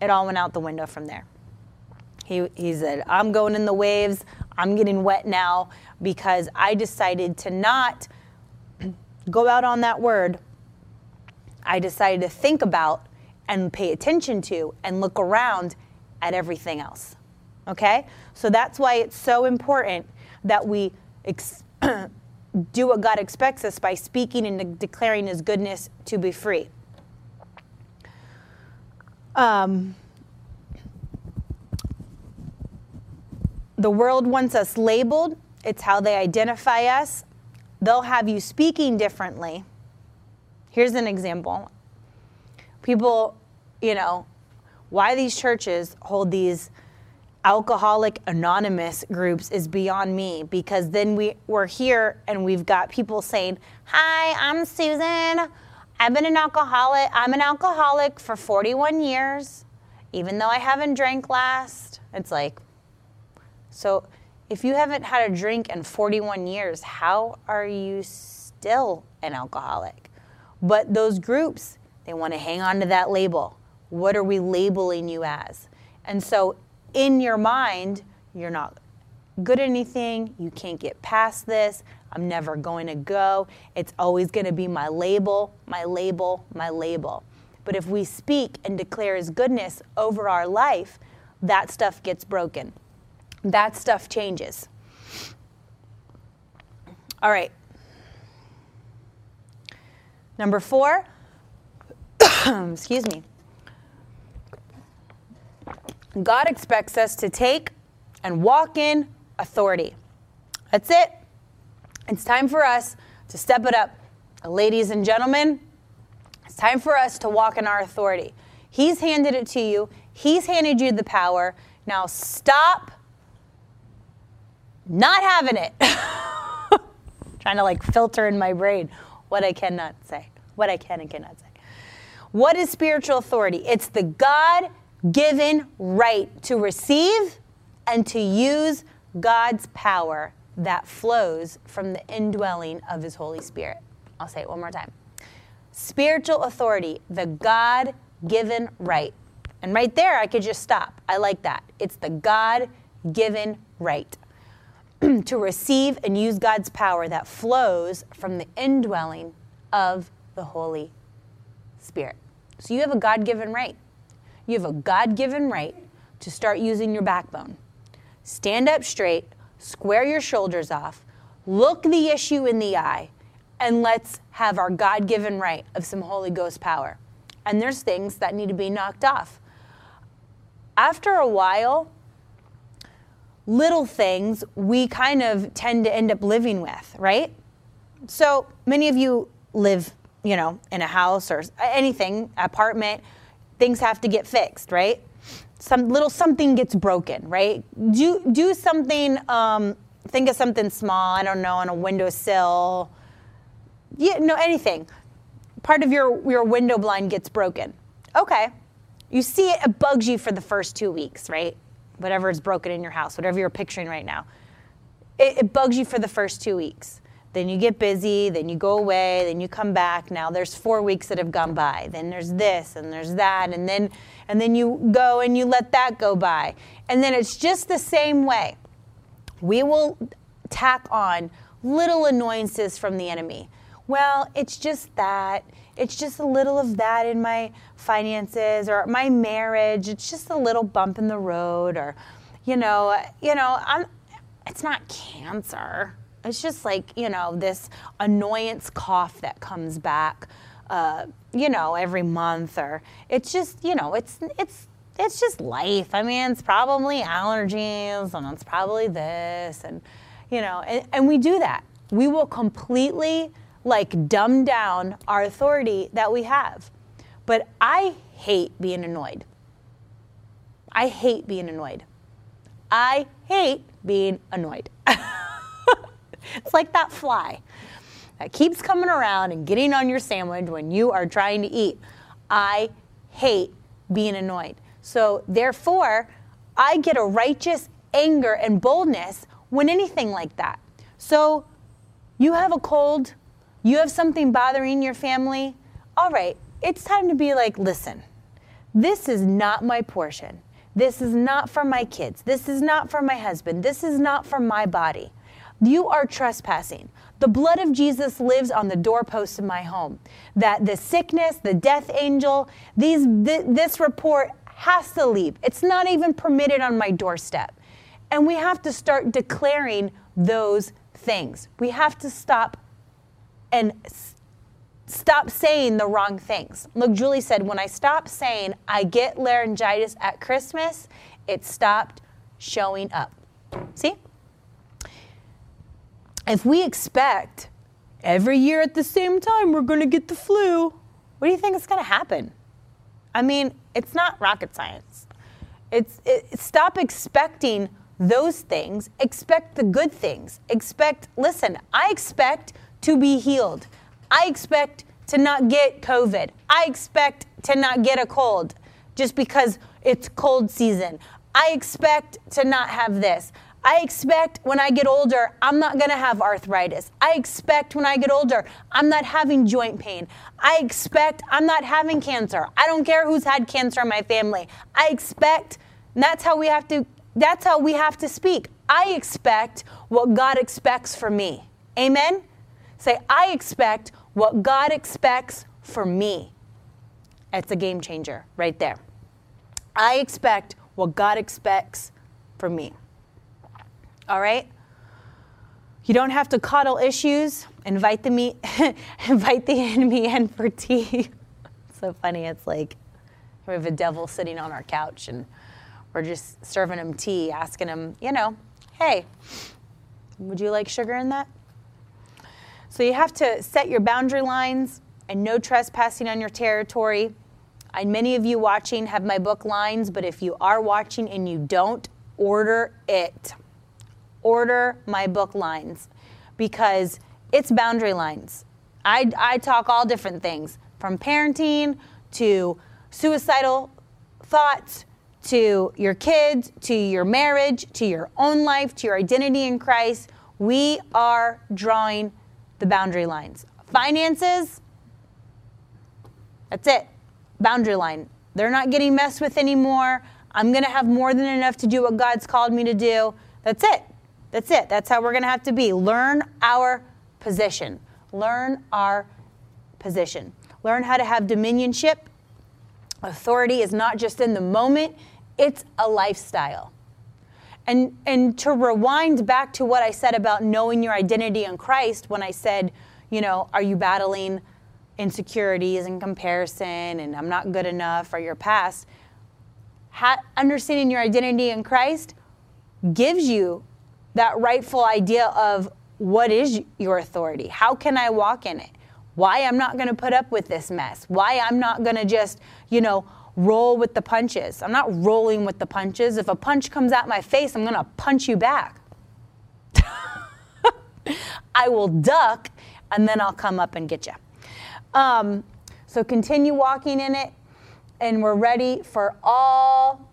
It all went out the window from there. He, he said, I'm going in the waves. I'm getting wet now because I decided to not go out on that word I decided to think about and pay attention to and look around at everything else. Okay? So that's why it's so important that we ex- do what God expects us by speaking and declaring His goodness to be free. Um, the world wants us labeled, it's how they identify us. They'll have you speaking differently. Here's an example. People, you know, why these churches hold these alcoholic anonymous groups is beyond me because then we, we're here and we've got people saying, Hi, I'm Susan. I've been an alcoholic. I'm an alcoholic for 41 years, even though I haven't drank last. It's like, so if you haven't had a drink in 41 years, how are you still an alcoholic? But those groups, they want to hang on to that label. What are we labeling you as? And so in your mind, you're not good at anything. You can't get past this. I'm never going to go. It's always going to be my label, my label, my label. But if we speak and declare His goodness over our life, that stuff gets broken. That stuff changes. All right. Number four, excuse me. God expects us to take and walk in authority. That's it. It's time for us to step it up. Ladies and gentlemen, it's time for us to walk in our authority. He's handed it to you, He's handed you the power. Now stop not having it. Trying to like filter in my brain what I cannot say, what I can and cannot say. What is spiritual authority? It's the God given right to receive and to use God's power that flows from the indwelling of His Holy Spirit. I'll say it one more time. Spiritual authority, the God given right. And right there, I could just stop. I like that. It's the God given right to receive and use God's power that flows from the indwelling of the Holy Spirit. So you have a God given right. You have a God given right to start using your backbone. Stand up straight, square your shoulders off, look the issue in the eye, and let's have our God given right of some Holy Ghost power. And there's things that need to be knocked off. After a while, little things we kind of tend to end up living with, right? So many of you live, you know, in a house or anything, apartment, things have to get fixed, right? Some little something gets broken, right? Do do something. Um, think of something small. I don't know, on a windowsill. Yeah, no, anything. Part of your your window blind gets broken. Okay, you see it. It bugs you for the first two weeks, right? Whatever is broken in your house, whatever you're picturing right now, it, it bugs you for the first two weeks then you get busy, then you go away, then you come back. Now there's four weeks that have gone by. Then there's this and there's that, and then and then you go and you let that go by. And then it's just the same way. We will tack on little annoyances from the enemy. Well, it's just that. It's just a little of that in my finances or my marriage. It's just a little bump in the road or you know, you know, I'm it's not cancer it's just like, you know, this annoyance cough that comes back, uh, you know, every month or it's just, you know, it's, it's, it's just life. I mean, it's probably allergies and it's probably this and, you know, and, and we do that. We will completely like dumb down our authority that we have. But I hate being annoyed. I hate being annoyed. I hate being annoyed. It's like that fly that keeps coming around and getting on your sandwich when you are trying to eat. I hate being annoyed. So, therefore, I get a righteous anger and boldness when anything like that. So, you have a cold, you have something bothering your family. All right, it's time to be like, listen, this is not my portion. This is not for my kids. This is not for my husband. This is not for my body. You are trespassing. The blood of Jesus lives on the doorposts of my home. That the sickness, the death angel, these th- this report has to leave. It's not even permitted on my doorstep. And we have to start declaring those things. We have to stop and stop saying the wrong things. Look, Julie said, when I stopped saying I get laryngitis at Christmas, it stopped showing up. See? If we expect every year at the same time we're going to get the flu, what do you think is going to happen? I mean, it's not rocket science. It's it, stop expecting those things. Expect the good things. Expect. Listen, I expect to be healed. I expect to not get COVID. I expect to not get a cold just because it's cold season. I expect to not have this. I expect when I get older, I'm not gonna have arthritis. I expect when I get older, I'm not having joint pain. I expect I'm not having cancer. I don't care who's had cancer in my family. I expect, that's how we have to, that's how we have to speak. I expect what God expects for me. Amen? Say, I expect what God expects for me. It's a game changer right there. I expect what God expects for me. All right? You don't have to coddle issues. Invite the me, invite the enemy in for tea. so funny. It's like we have a devil sitting on our couch and we're just serving him tea, asking him, you know, hey, would you like sugar in that? So you have to set your boundary lines and no trespassing on your territory. And many of you watching have my book lines, but if you are watching and you don't, order it order my book lines because it's boundary lines. I, I talk all different things from parenting to suicidal thoughts to your kids to your marriage to your own life to your identity in Christ. We are drawing the boundary lines. Finances, that's it. Boundary line. They're not getting messed with anymore. I'm going to have more than enough to do what God's called me to do. That's it. That's it. That's how we're going to have to be. Learn our position. Learn our position. Learn how to have dominionship. Authority is not just in the moment, it's a lifestyle. And, and to rewind back to what I said about knowing your identity in Christ, when I said, you know, are you battling insecurities and comparison and I'm not good enough or your past? Ha- understanding your identity in Christ gives you that rightful idea of what is your authority? How can I walk in it? Why I'm not going to put up with this mess? Why I'm not going to just, you know, roll with the punches? I'm not rolling with the punches. If a punch comes at my face, I'm going to punch you back. I will duck and then I'll come up and get you. Um, so continue walking in it, and we're ready for all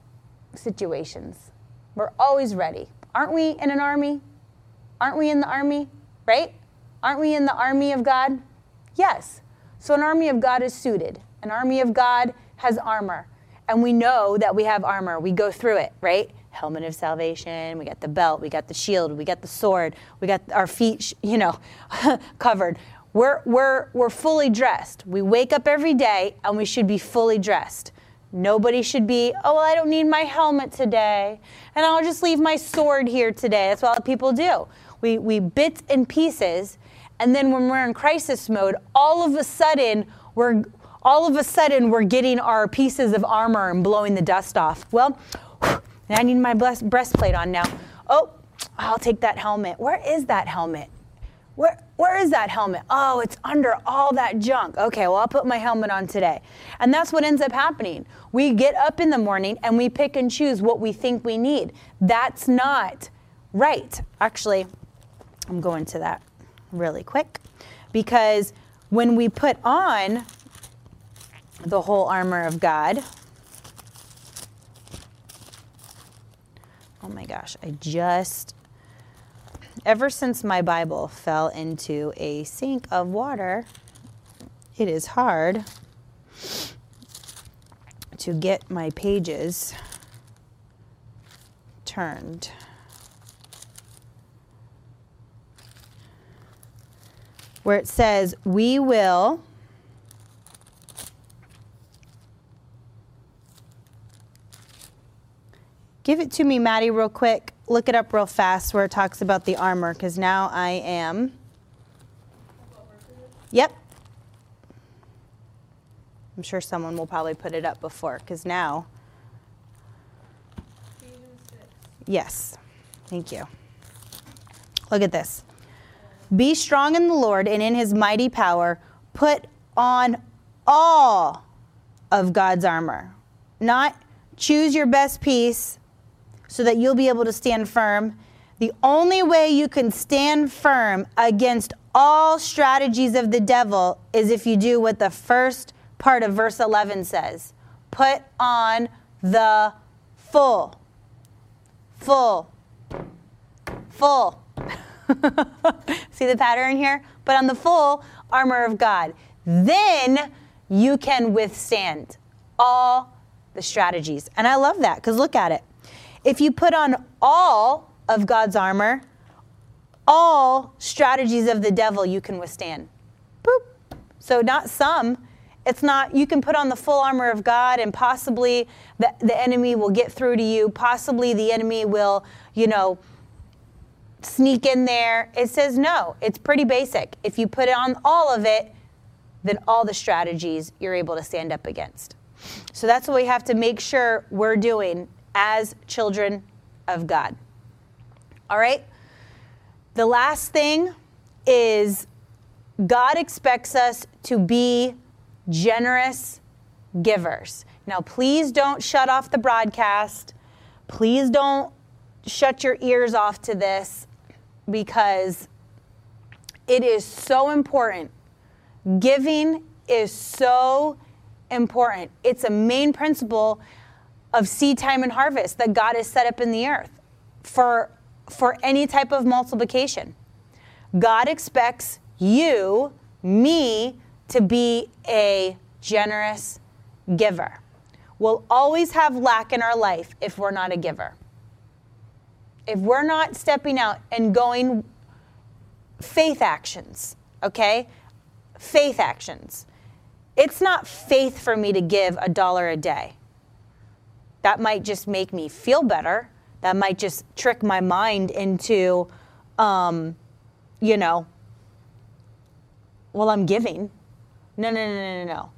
situations. We're always ready. Aren't we in an army? Aren't we in the army? Right? Aren't we in the army of God? Yes. So an army of God is suited. An army of God has armor. And we know that we have armor. We go through it, right? Helmet of salvation, we got the belt, we got the shield, we got the sword, we got our feet, you know, covered. We're, we're, we're fully dressed. We wake up every day and we should be fully dressed. Nobody should be, oh, well, I don't need my helmet today, and I'll just leave my sword here today. That's what people do. We, we bits and pieces, and then when we're in crisis mode, all of a sudden, we're all of a sudden we're getting our pieces of armor and blowing the dust off. Well, I need my breastplate on now. Oh, I'll take that helmet. Where is that helmet? Where, where is that helmet? Oh, it's under all that junk. Okay, well, I'll put my helmet on today. And that's what ends up happening. We get up in the morning and we pick and choose what we think we need. That's not right. Actually, I'm going to that really quick because when we put on the whole armor of God, oh my gosh, I just Ever since my Bible fell into a sink of water, it is hard to get my pages turned. Where it says, We will Give it to me, Maddie, real quick. Look it up real fast where it talks about the armor, because now I am. Yep. I'm sure someone will probably put it up before, because now. Yes. Thank you. Look at this. Be strong in the Lord and in his mighty power. Put on all of God's armor. Not choose your best piece so that you'll be able to stand firm. The only way you can stand firm against all strategies of the devil is if you do what the first part of verse 11 says put on the full, full, full. See the pattern here? But on the full armor of God. Then you can withstand all the strategies. And I love that because look at it. If you put on all of God's armor, all strategies of the devil you can withstand. Boop. So, not some. It's not, you can put on the full armor of God and possibly the, the enemy will get through to you. Possibly the enemy will, you know, sneak in there. It says no, it's pretty basic. If you put on all of it, then all the strategies you're able to stand up against. So that's what we have to make sure we're doing as children of God. All right? The last thing is God expects us to be generous givers. Now, please don't shut off the broadcast. Please don't shut your ears off to this because it is so important. Giving is so important. It's a main principle of seed time and harvest that God has set up in the earth for, for any type of multiplication. God expects you, me, to be a generous giver. We'll always have lack in our life if we're not a giver if we're not stepping out and going faith actions, okay? Faith actions. It's not faith for me to give a dollar a day. That might just make me feel better. That might just trick my mind into, um, you know, well, I'm giving. No, no, no, no,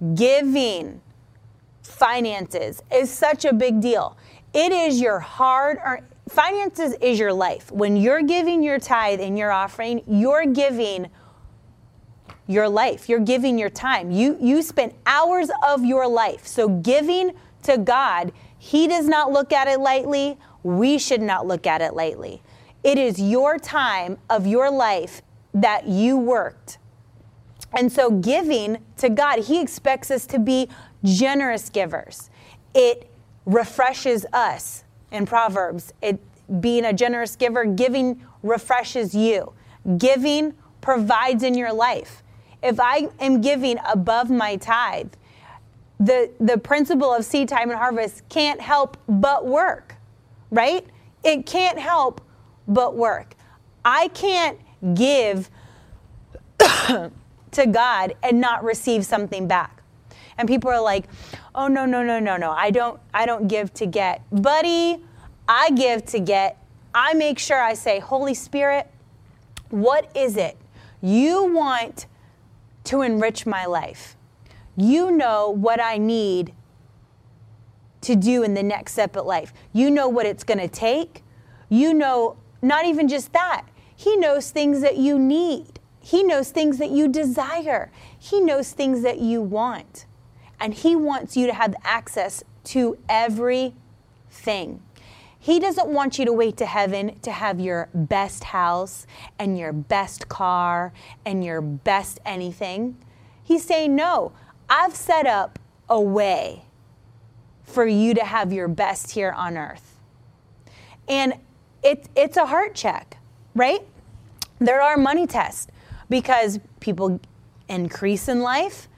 no. Giving finances is such a big deal. It is your hard earned, finances is your life. When you're giving your tithe and your offering, you're giving your life. You're giving your time. You you spend hours of your life. So giving to God, he does not look at it lightly. We should not look at it lightly. It is your time of your life that you worked. And so giving to God, he expects us to be generous givers. It refreshes us in Proverbs. It being a generous giver, giving refreshes you. Giving provides in your life. If I am giving above my tithe, the, the principle of seed time and harvest can't help but work, right? It can't help but work. I can't give to God and not receive something back. And people are like, "Oh no, no, no, no, no. I don't I don't give to get." Buddy, I give to get. I make sure I say, "Holy Spirit, what is it you want to enrich my life? You know what I need to do in the next step of life. You know what it's going to take. You know not even just that. He knows things that you need. He knows things that you desire. He knows things that you want and He wants you to have access to everything. He doesn't want you to wait to heaven to have your best house and your best car and your best anything. He's saying, No, I've set up a way for you to have your best here on earth. And it, it's a heart check, right? There are money tests because people increase in life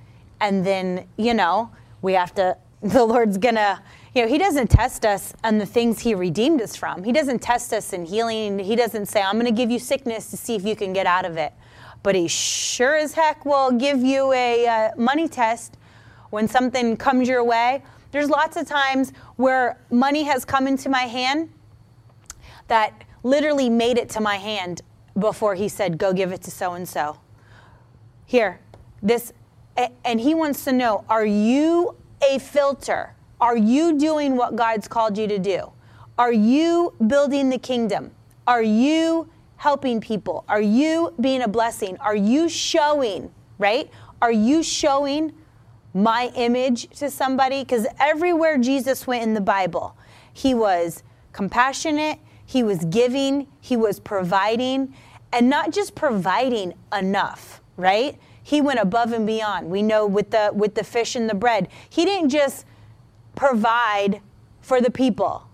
and then, you know, we have to, the Lord's gonna, you know, He doesn't test us on the things He redeemed us from. He doesn't test us in healing. He doesn't say, I'm gonna give you sickness to see if you can get out of it. But He sure as heck will give you a uh, money test when something comes your way. There's lots of times where money has come into my hand that literally made it to my hand before he said, Go give it to so and so. Here, this, and he wants to know Are you a filter? Are you doing what God's called you to do? Are you building the kingdom? Are you helping people? Are you being a blessing? Are you showing, right? Are you showing my image to somebody? Because everywhere Jesus went in the Bible, he was compassionate, he was giving, he was providing, and not just providing enough, right? He went above and beyond. We know with the with the fish and the bread, he didn't just provide for the people.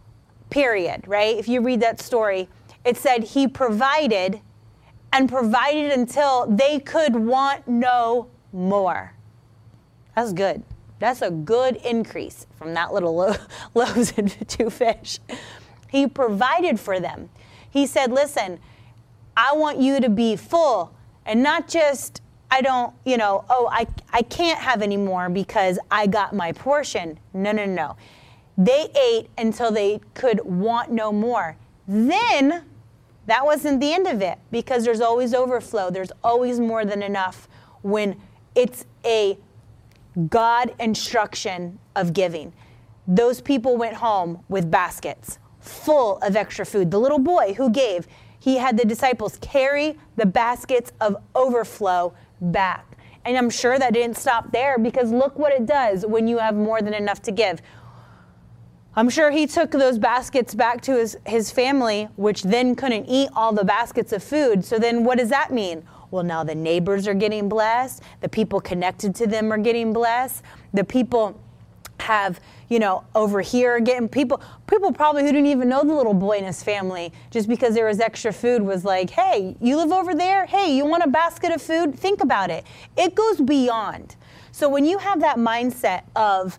Period, right? If you read that story, it said he provided and provided until they could want no more. That's good. That's a good increase from that little lo- loaves and two fish. He provided for them. He said, Listen, I want you to be full and not just, I don't, you know, oh, I, I can't have any more because I got my portion. No, no, no. They ate until they could want no more. Then that wasn't the end of it because there's always overflow. There's always more than enough when it's a God instruction of giving. Those people went home with baskets full of extra food. The little boy who gave, he had the disciples carry the baskets of overflow back. And I'm sure that didn't stop there because look what it does when you have more than enough to give. I'm sure he took those baskets back to his, his family, which then couldn't eat all the baskets of food. So then what does that mean? Well, now the neighbors are getting blessed. The people connected to them are getting blessed. The people have, you know, over here getting people, people probably who didn't even know the little boy and his family, just because there was extra food, was like, hey, you live over there? Hey, you want a basket of food? Think about it. It goes beyond. So when you have that mindset of,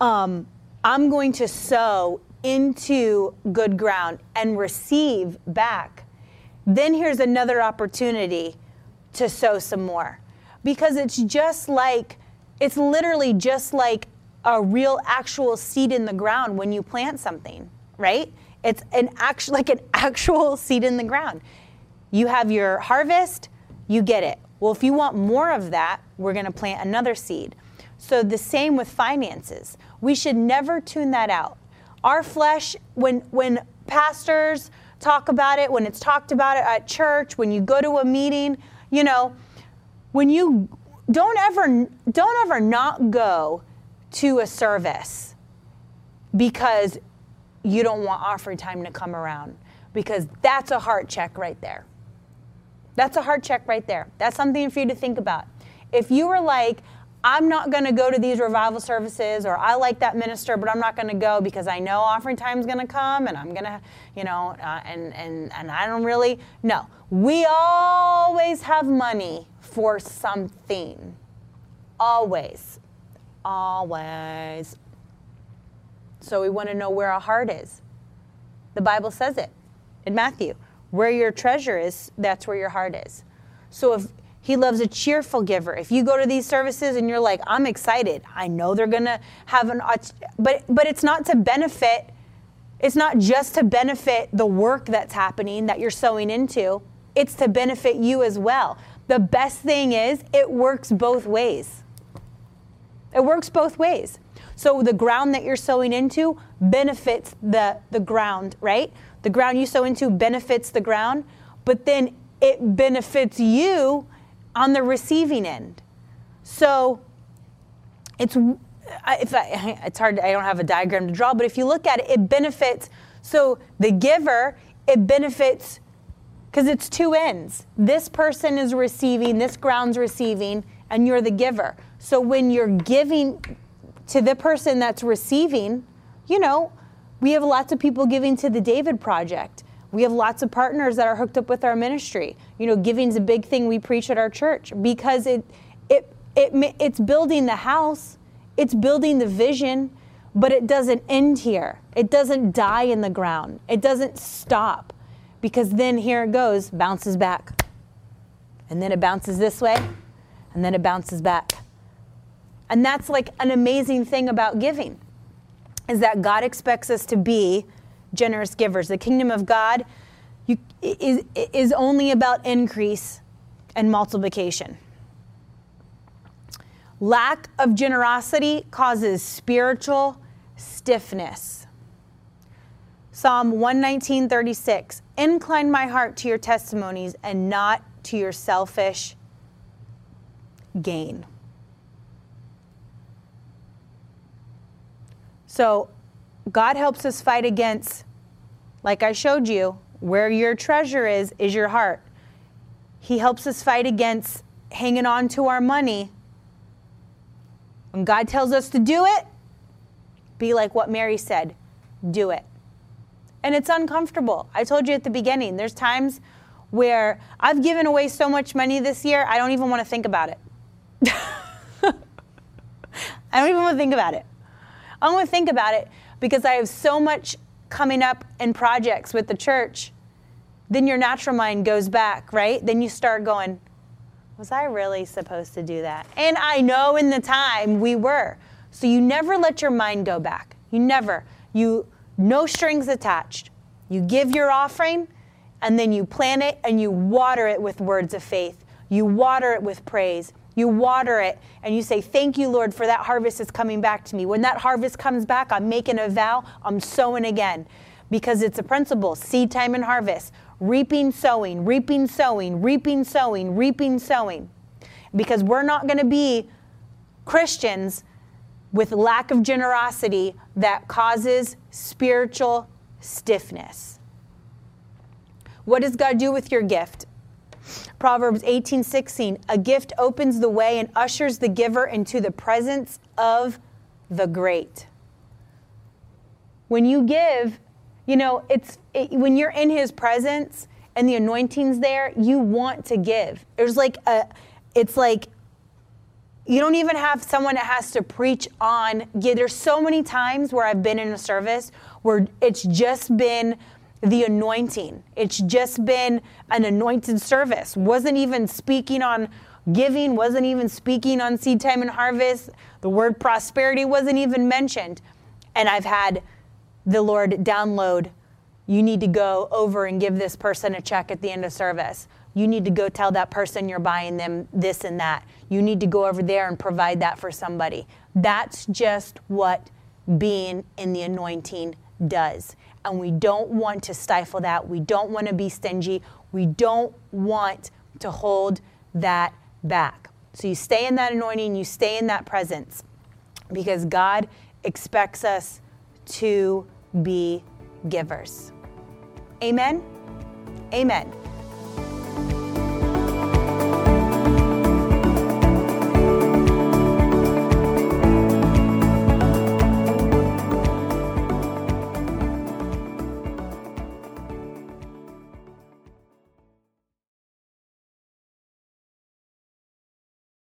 um, I'm going to sow into good ground and receive back, then here's another opportunity to sow some more. Because it's just like, it's literally just like a real actual seed in the ground when you plant something, right? It's an actual like an actual seed in the ground. You have your harvest, you get it. Well, if you want more of that, we're going to plant another seed. So the same with finances. We should never tune that out. Our flesh, when, when pastors talk about it, when it's talked about it at church, when you go to a meeting, you know, when you don't ever don't ever not go to a service because you don't want offering time to come around because that's a heart check right there. That's a heart check right there. That's something for you to think about. If you were like, I'm not going to go to these revival services, or I like that minister, but I'm not going to go because I know offering time is going to come, and I'm going to, you know, uh, and and and I don't really. No, we always have money for something. Always, always. So we want to know where our heart is. The Bible says it in Matthew. Where your treasure is, that's where your heart is. So if he loves a cheerful giver. If you go to these services and you're like, I'm excited, I know they're gonna have an, but but it's not to benefit. It's not just to benefit the work that's happening that you're sowing into. It's to benefit you as well. The best thing is it works both ways. It works both ways. So the ground that you're sowing into benefits the, the ground, right? The ground you sow into benefits the ground, but then it benefits you on the receiving end. So it's if I, it's hard I don't have a diagram to draw, but if you look at it, it benefits. So the giver, it benefits because it's two ends. This person is receiving, this ground's receiving, and you're the giver. So when you're giving to the person that's receiving, you know, we have lots of people giving to the David Project. We have lots of partners that are hooked up with our ministry. You know, giving's a big thing we preach at our church because it it it it's building the house, it's building the vision, but it doesn't end here. It doesn't die in the ground. It doesn't stop. Because then here it goes, bounces back. And then it bounces this way, and then it bounces back. And that's like an amazing thing about giving. is that God expects us to be generous givers. The kingdom of God you, is, is only about increase and multiplication. Lack of generosity causes spiritual stiffness. Psalm 119:36 Incline my heart to your testimonies and not to your selfish gain. So, God helps us fight against like I showed you, where your treasure is is your heart. He helps us fight against hanging on to our money. When God tells us to do it, be like what Mary said do it. And it's uncomfortable. I told you at the beginning, there's times where I've given away so much money this year, I don't even want to think about it. I don't even want to think about it. I don't want to think about it because I have so much coming up in projects with the church. Then your natural mind goes back, right? Then you start going, was I really supposed to do that? And I know in the time we were. So you never let your mind go back. You never. You no strings attached. You give your offering and then you plant it and you water it with words of faith. You water it with praise. You water it and you say, Thank you, Lord, for that harvest is coming back to me. When that harvest comes back, I'm making a vow, I'm sowing again. Because it's a principle seed time and harvest, reaping, sowing, reaping, sowing, reaping, sowing, reaping, sowing. Because we're not going to be Christians with lack of generosity that causes spiritual stiffness. What does God do with your gift? Proverbs 18:16 A gift opens the way and ushers the giver into the presence of the great. When you give, you know, it's it, when you're in his presence and the anointing's there, you want to give. There's like a it's like you don't even have someone that has to preach on. There's so many times where I've been in a service where it's just been the anointing. It's just been an anointed service. Wasn't even speaking on giving, wasn't even speaking on seed time and harvest. The word prosperity wasn't even mentioned. And I've had the Lord download you need to go over and give this person a check at the end of service. You need to go tell that person you're buying them this and that. You need to go over there and provide that for somebody. That's just what being in the anointing does and we don't want to stifle that. We don't want to be stingy. We don't want to hold that back. So you stay in that anointing, you stay in that presence because God expects us to be givers. Amen. Amen.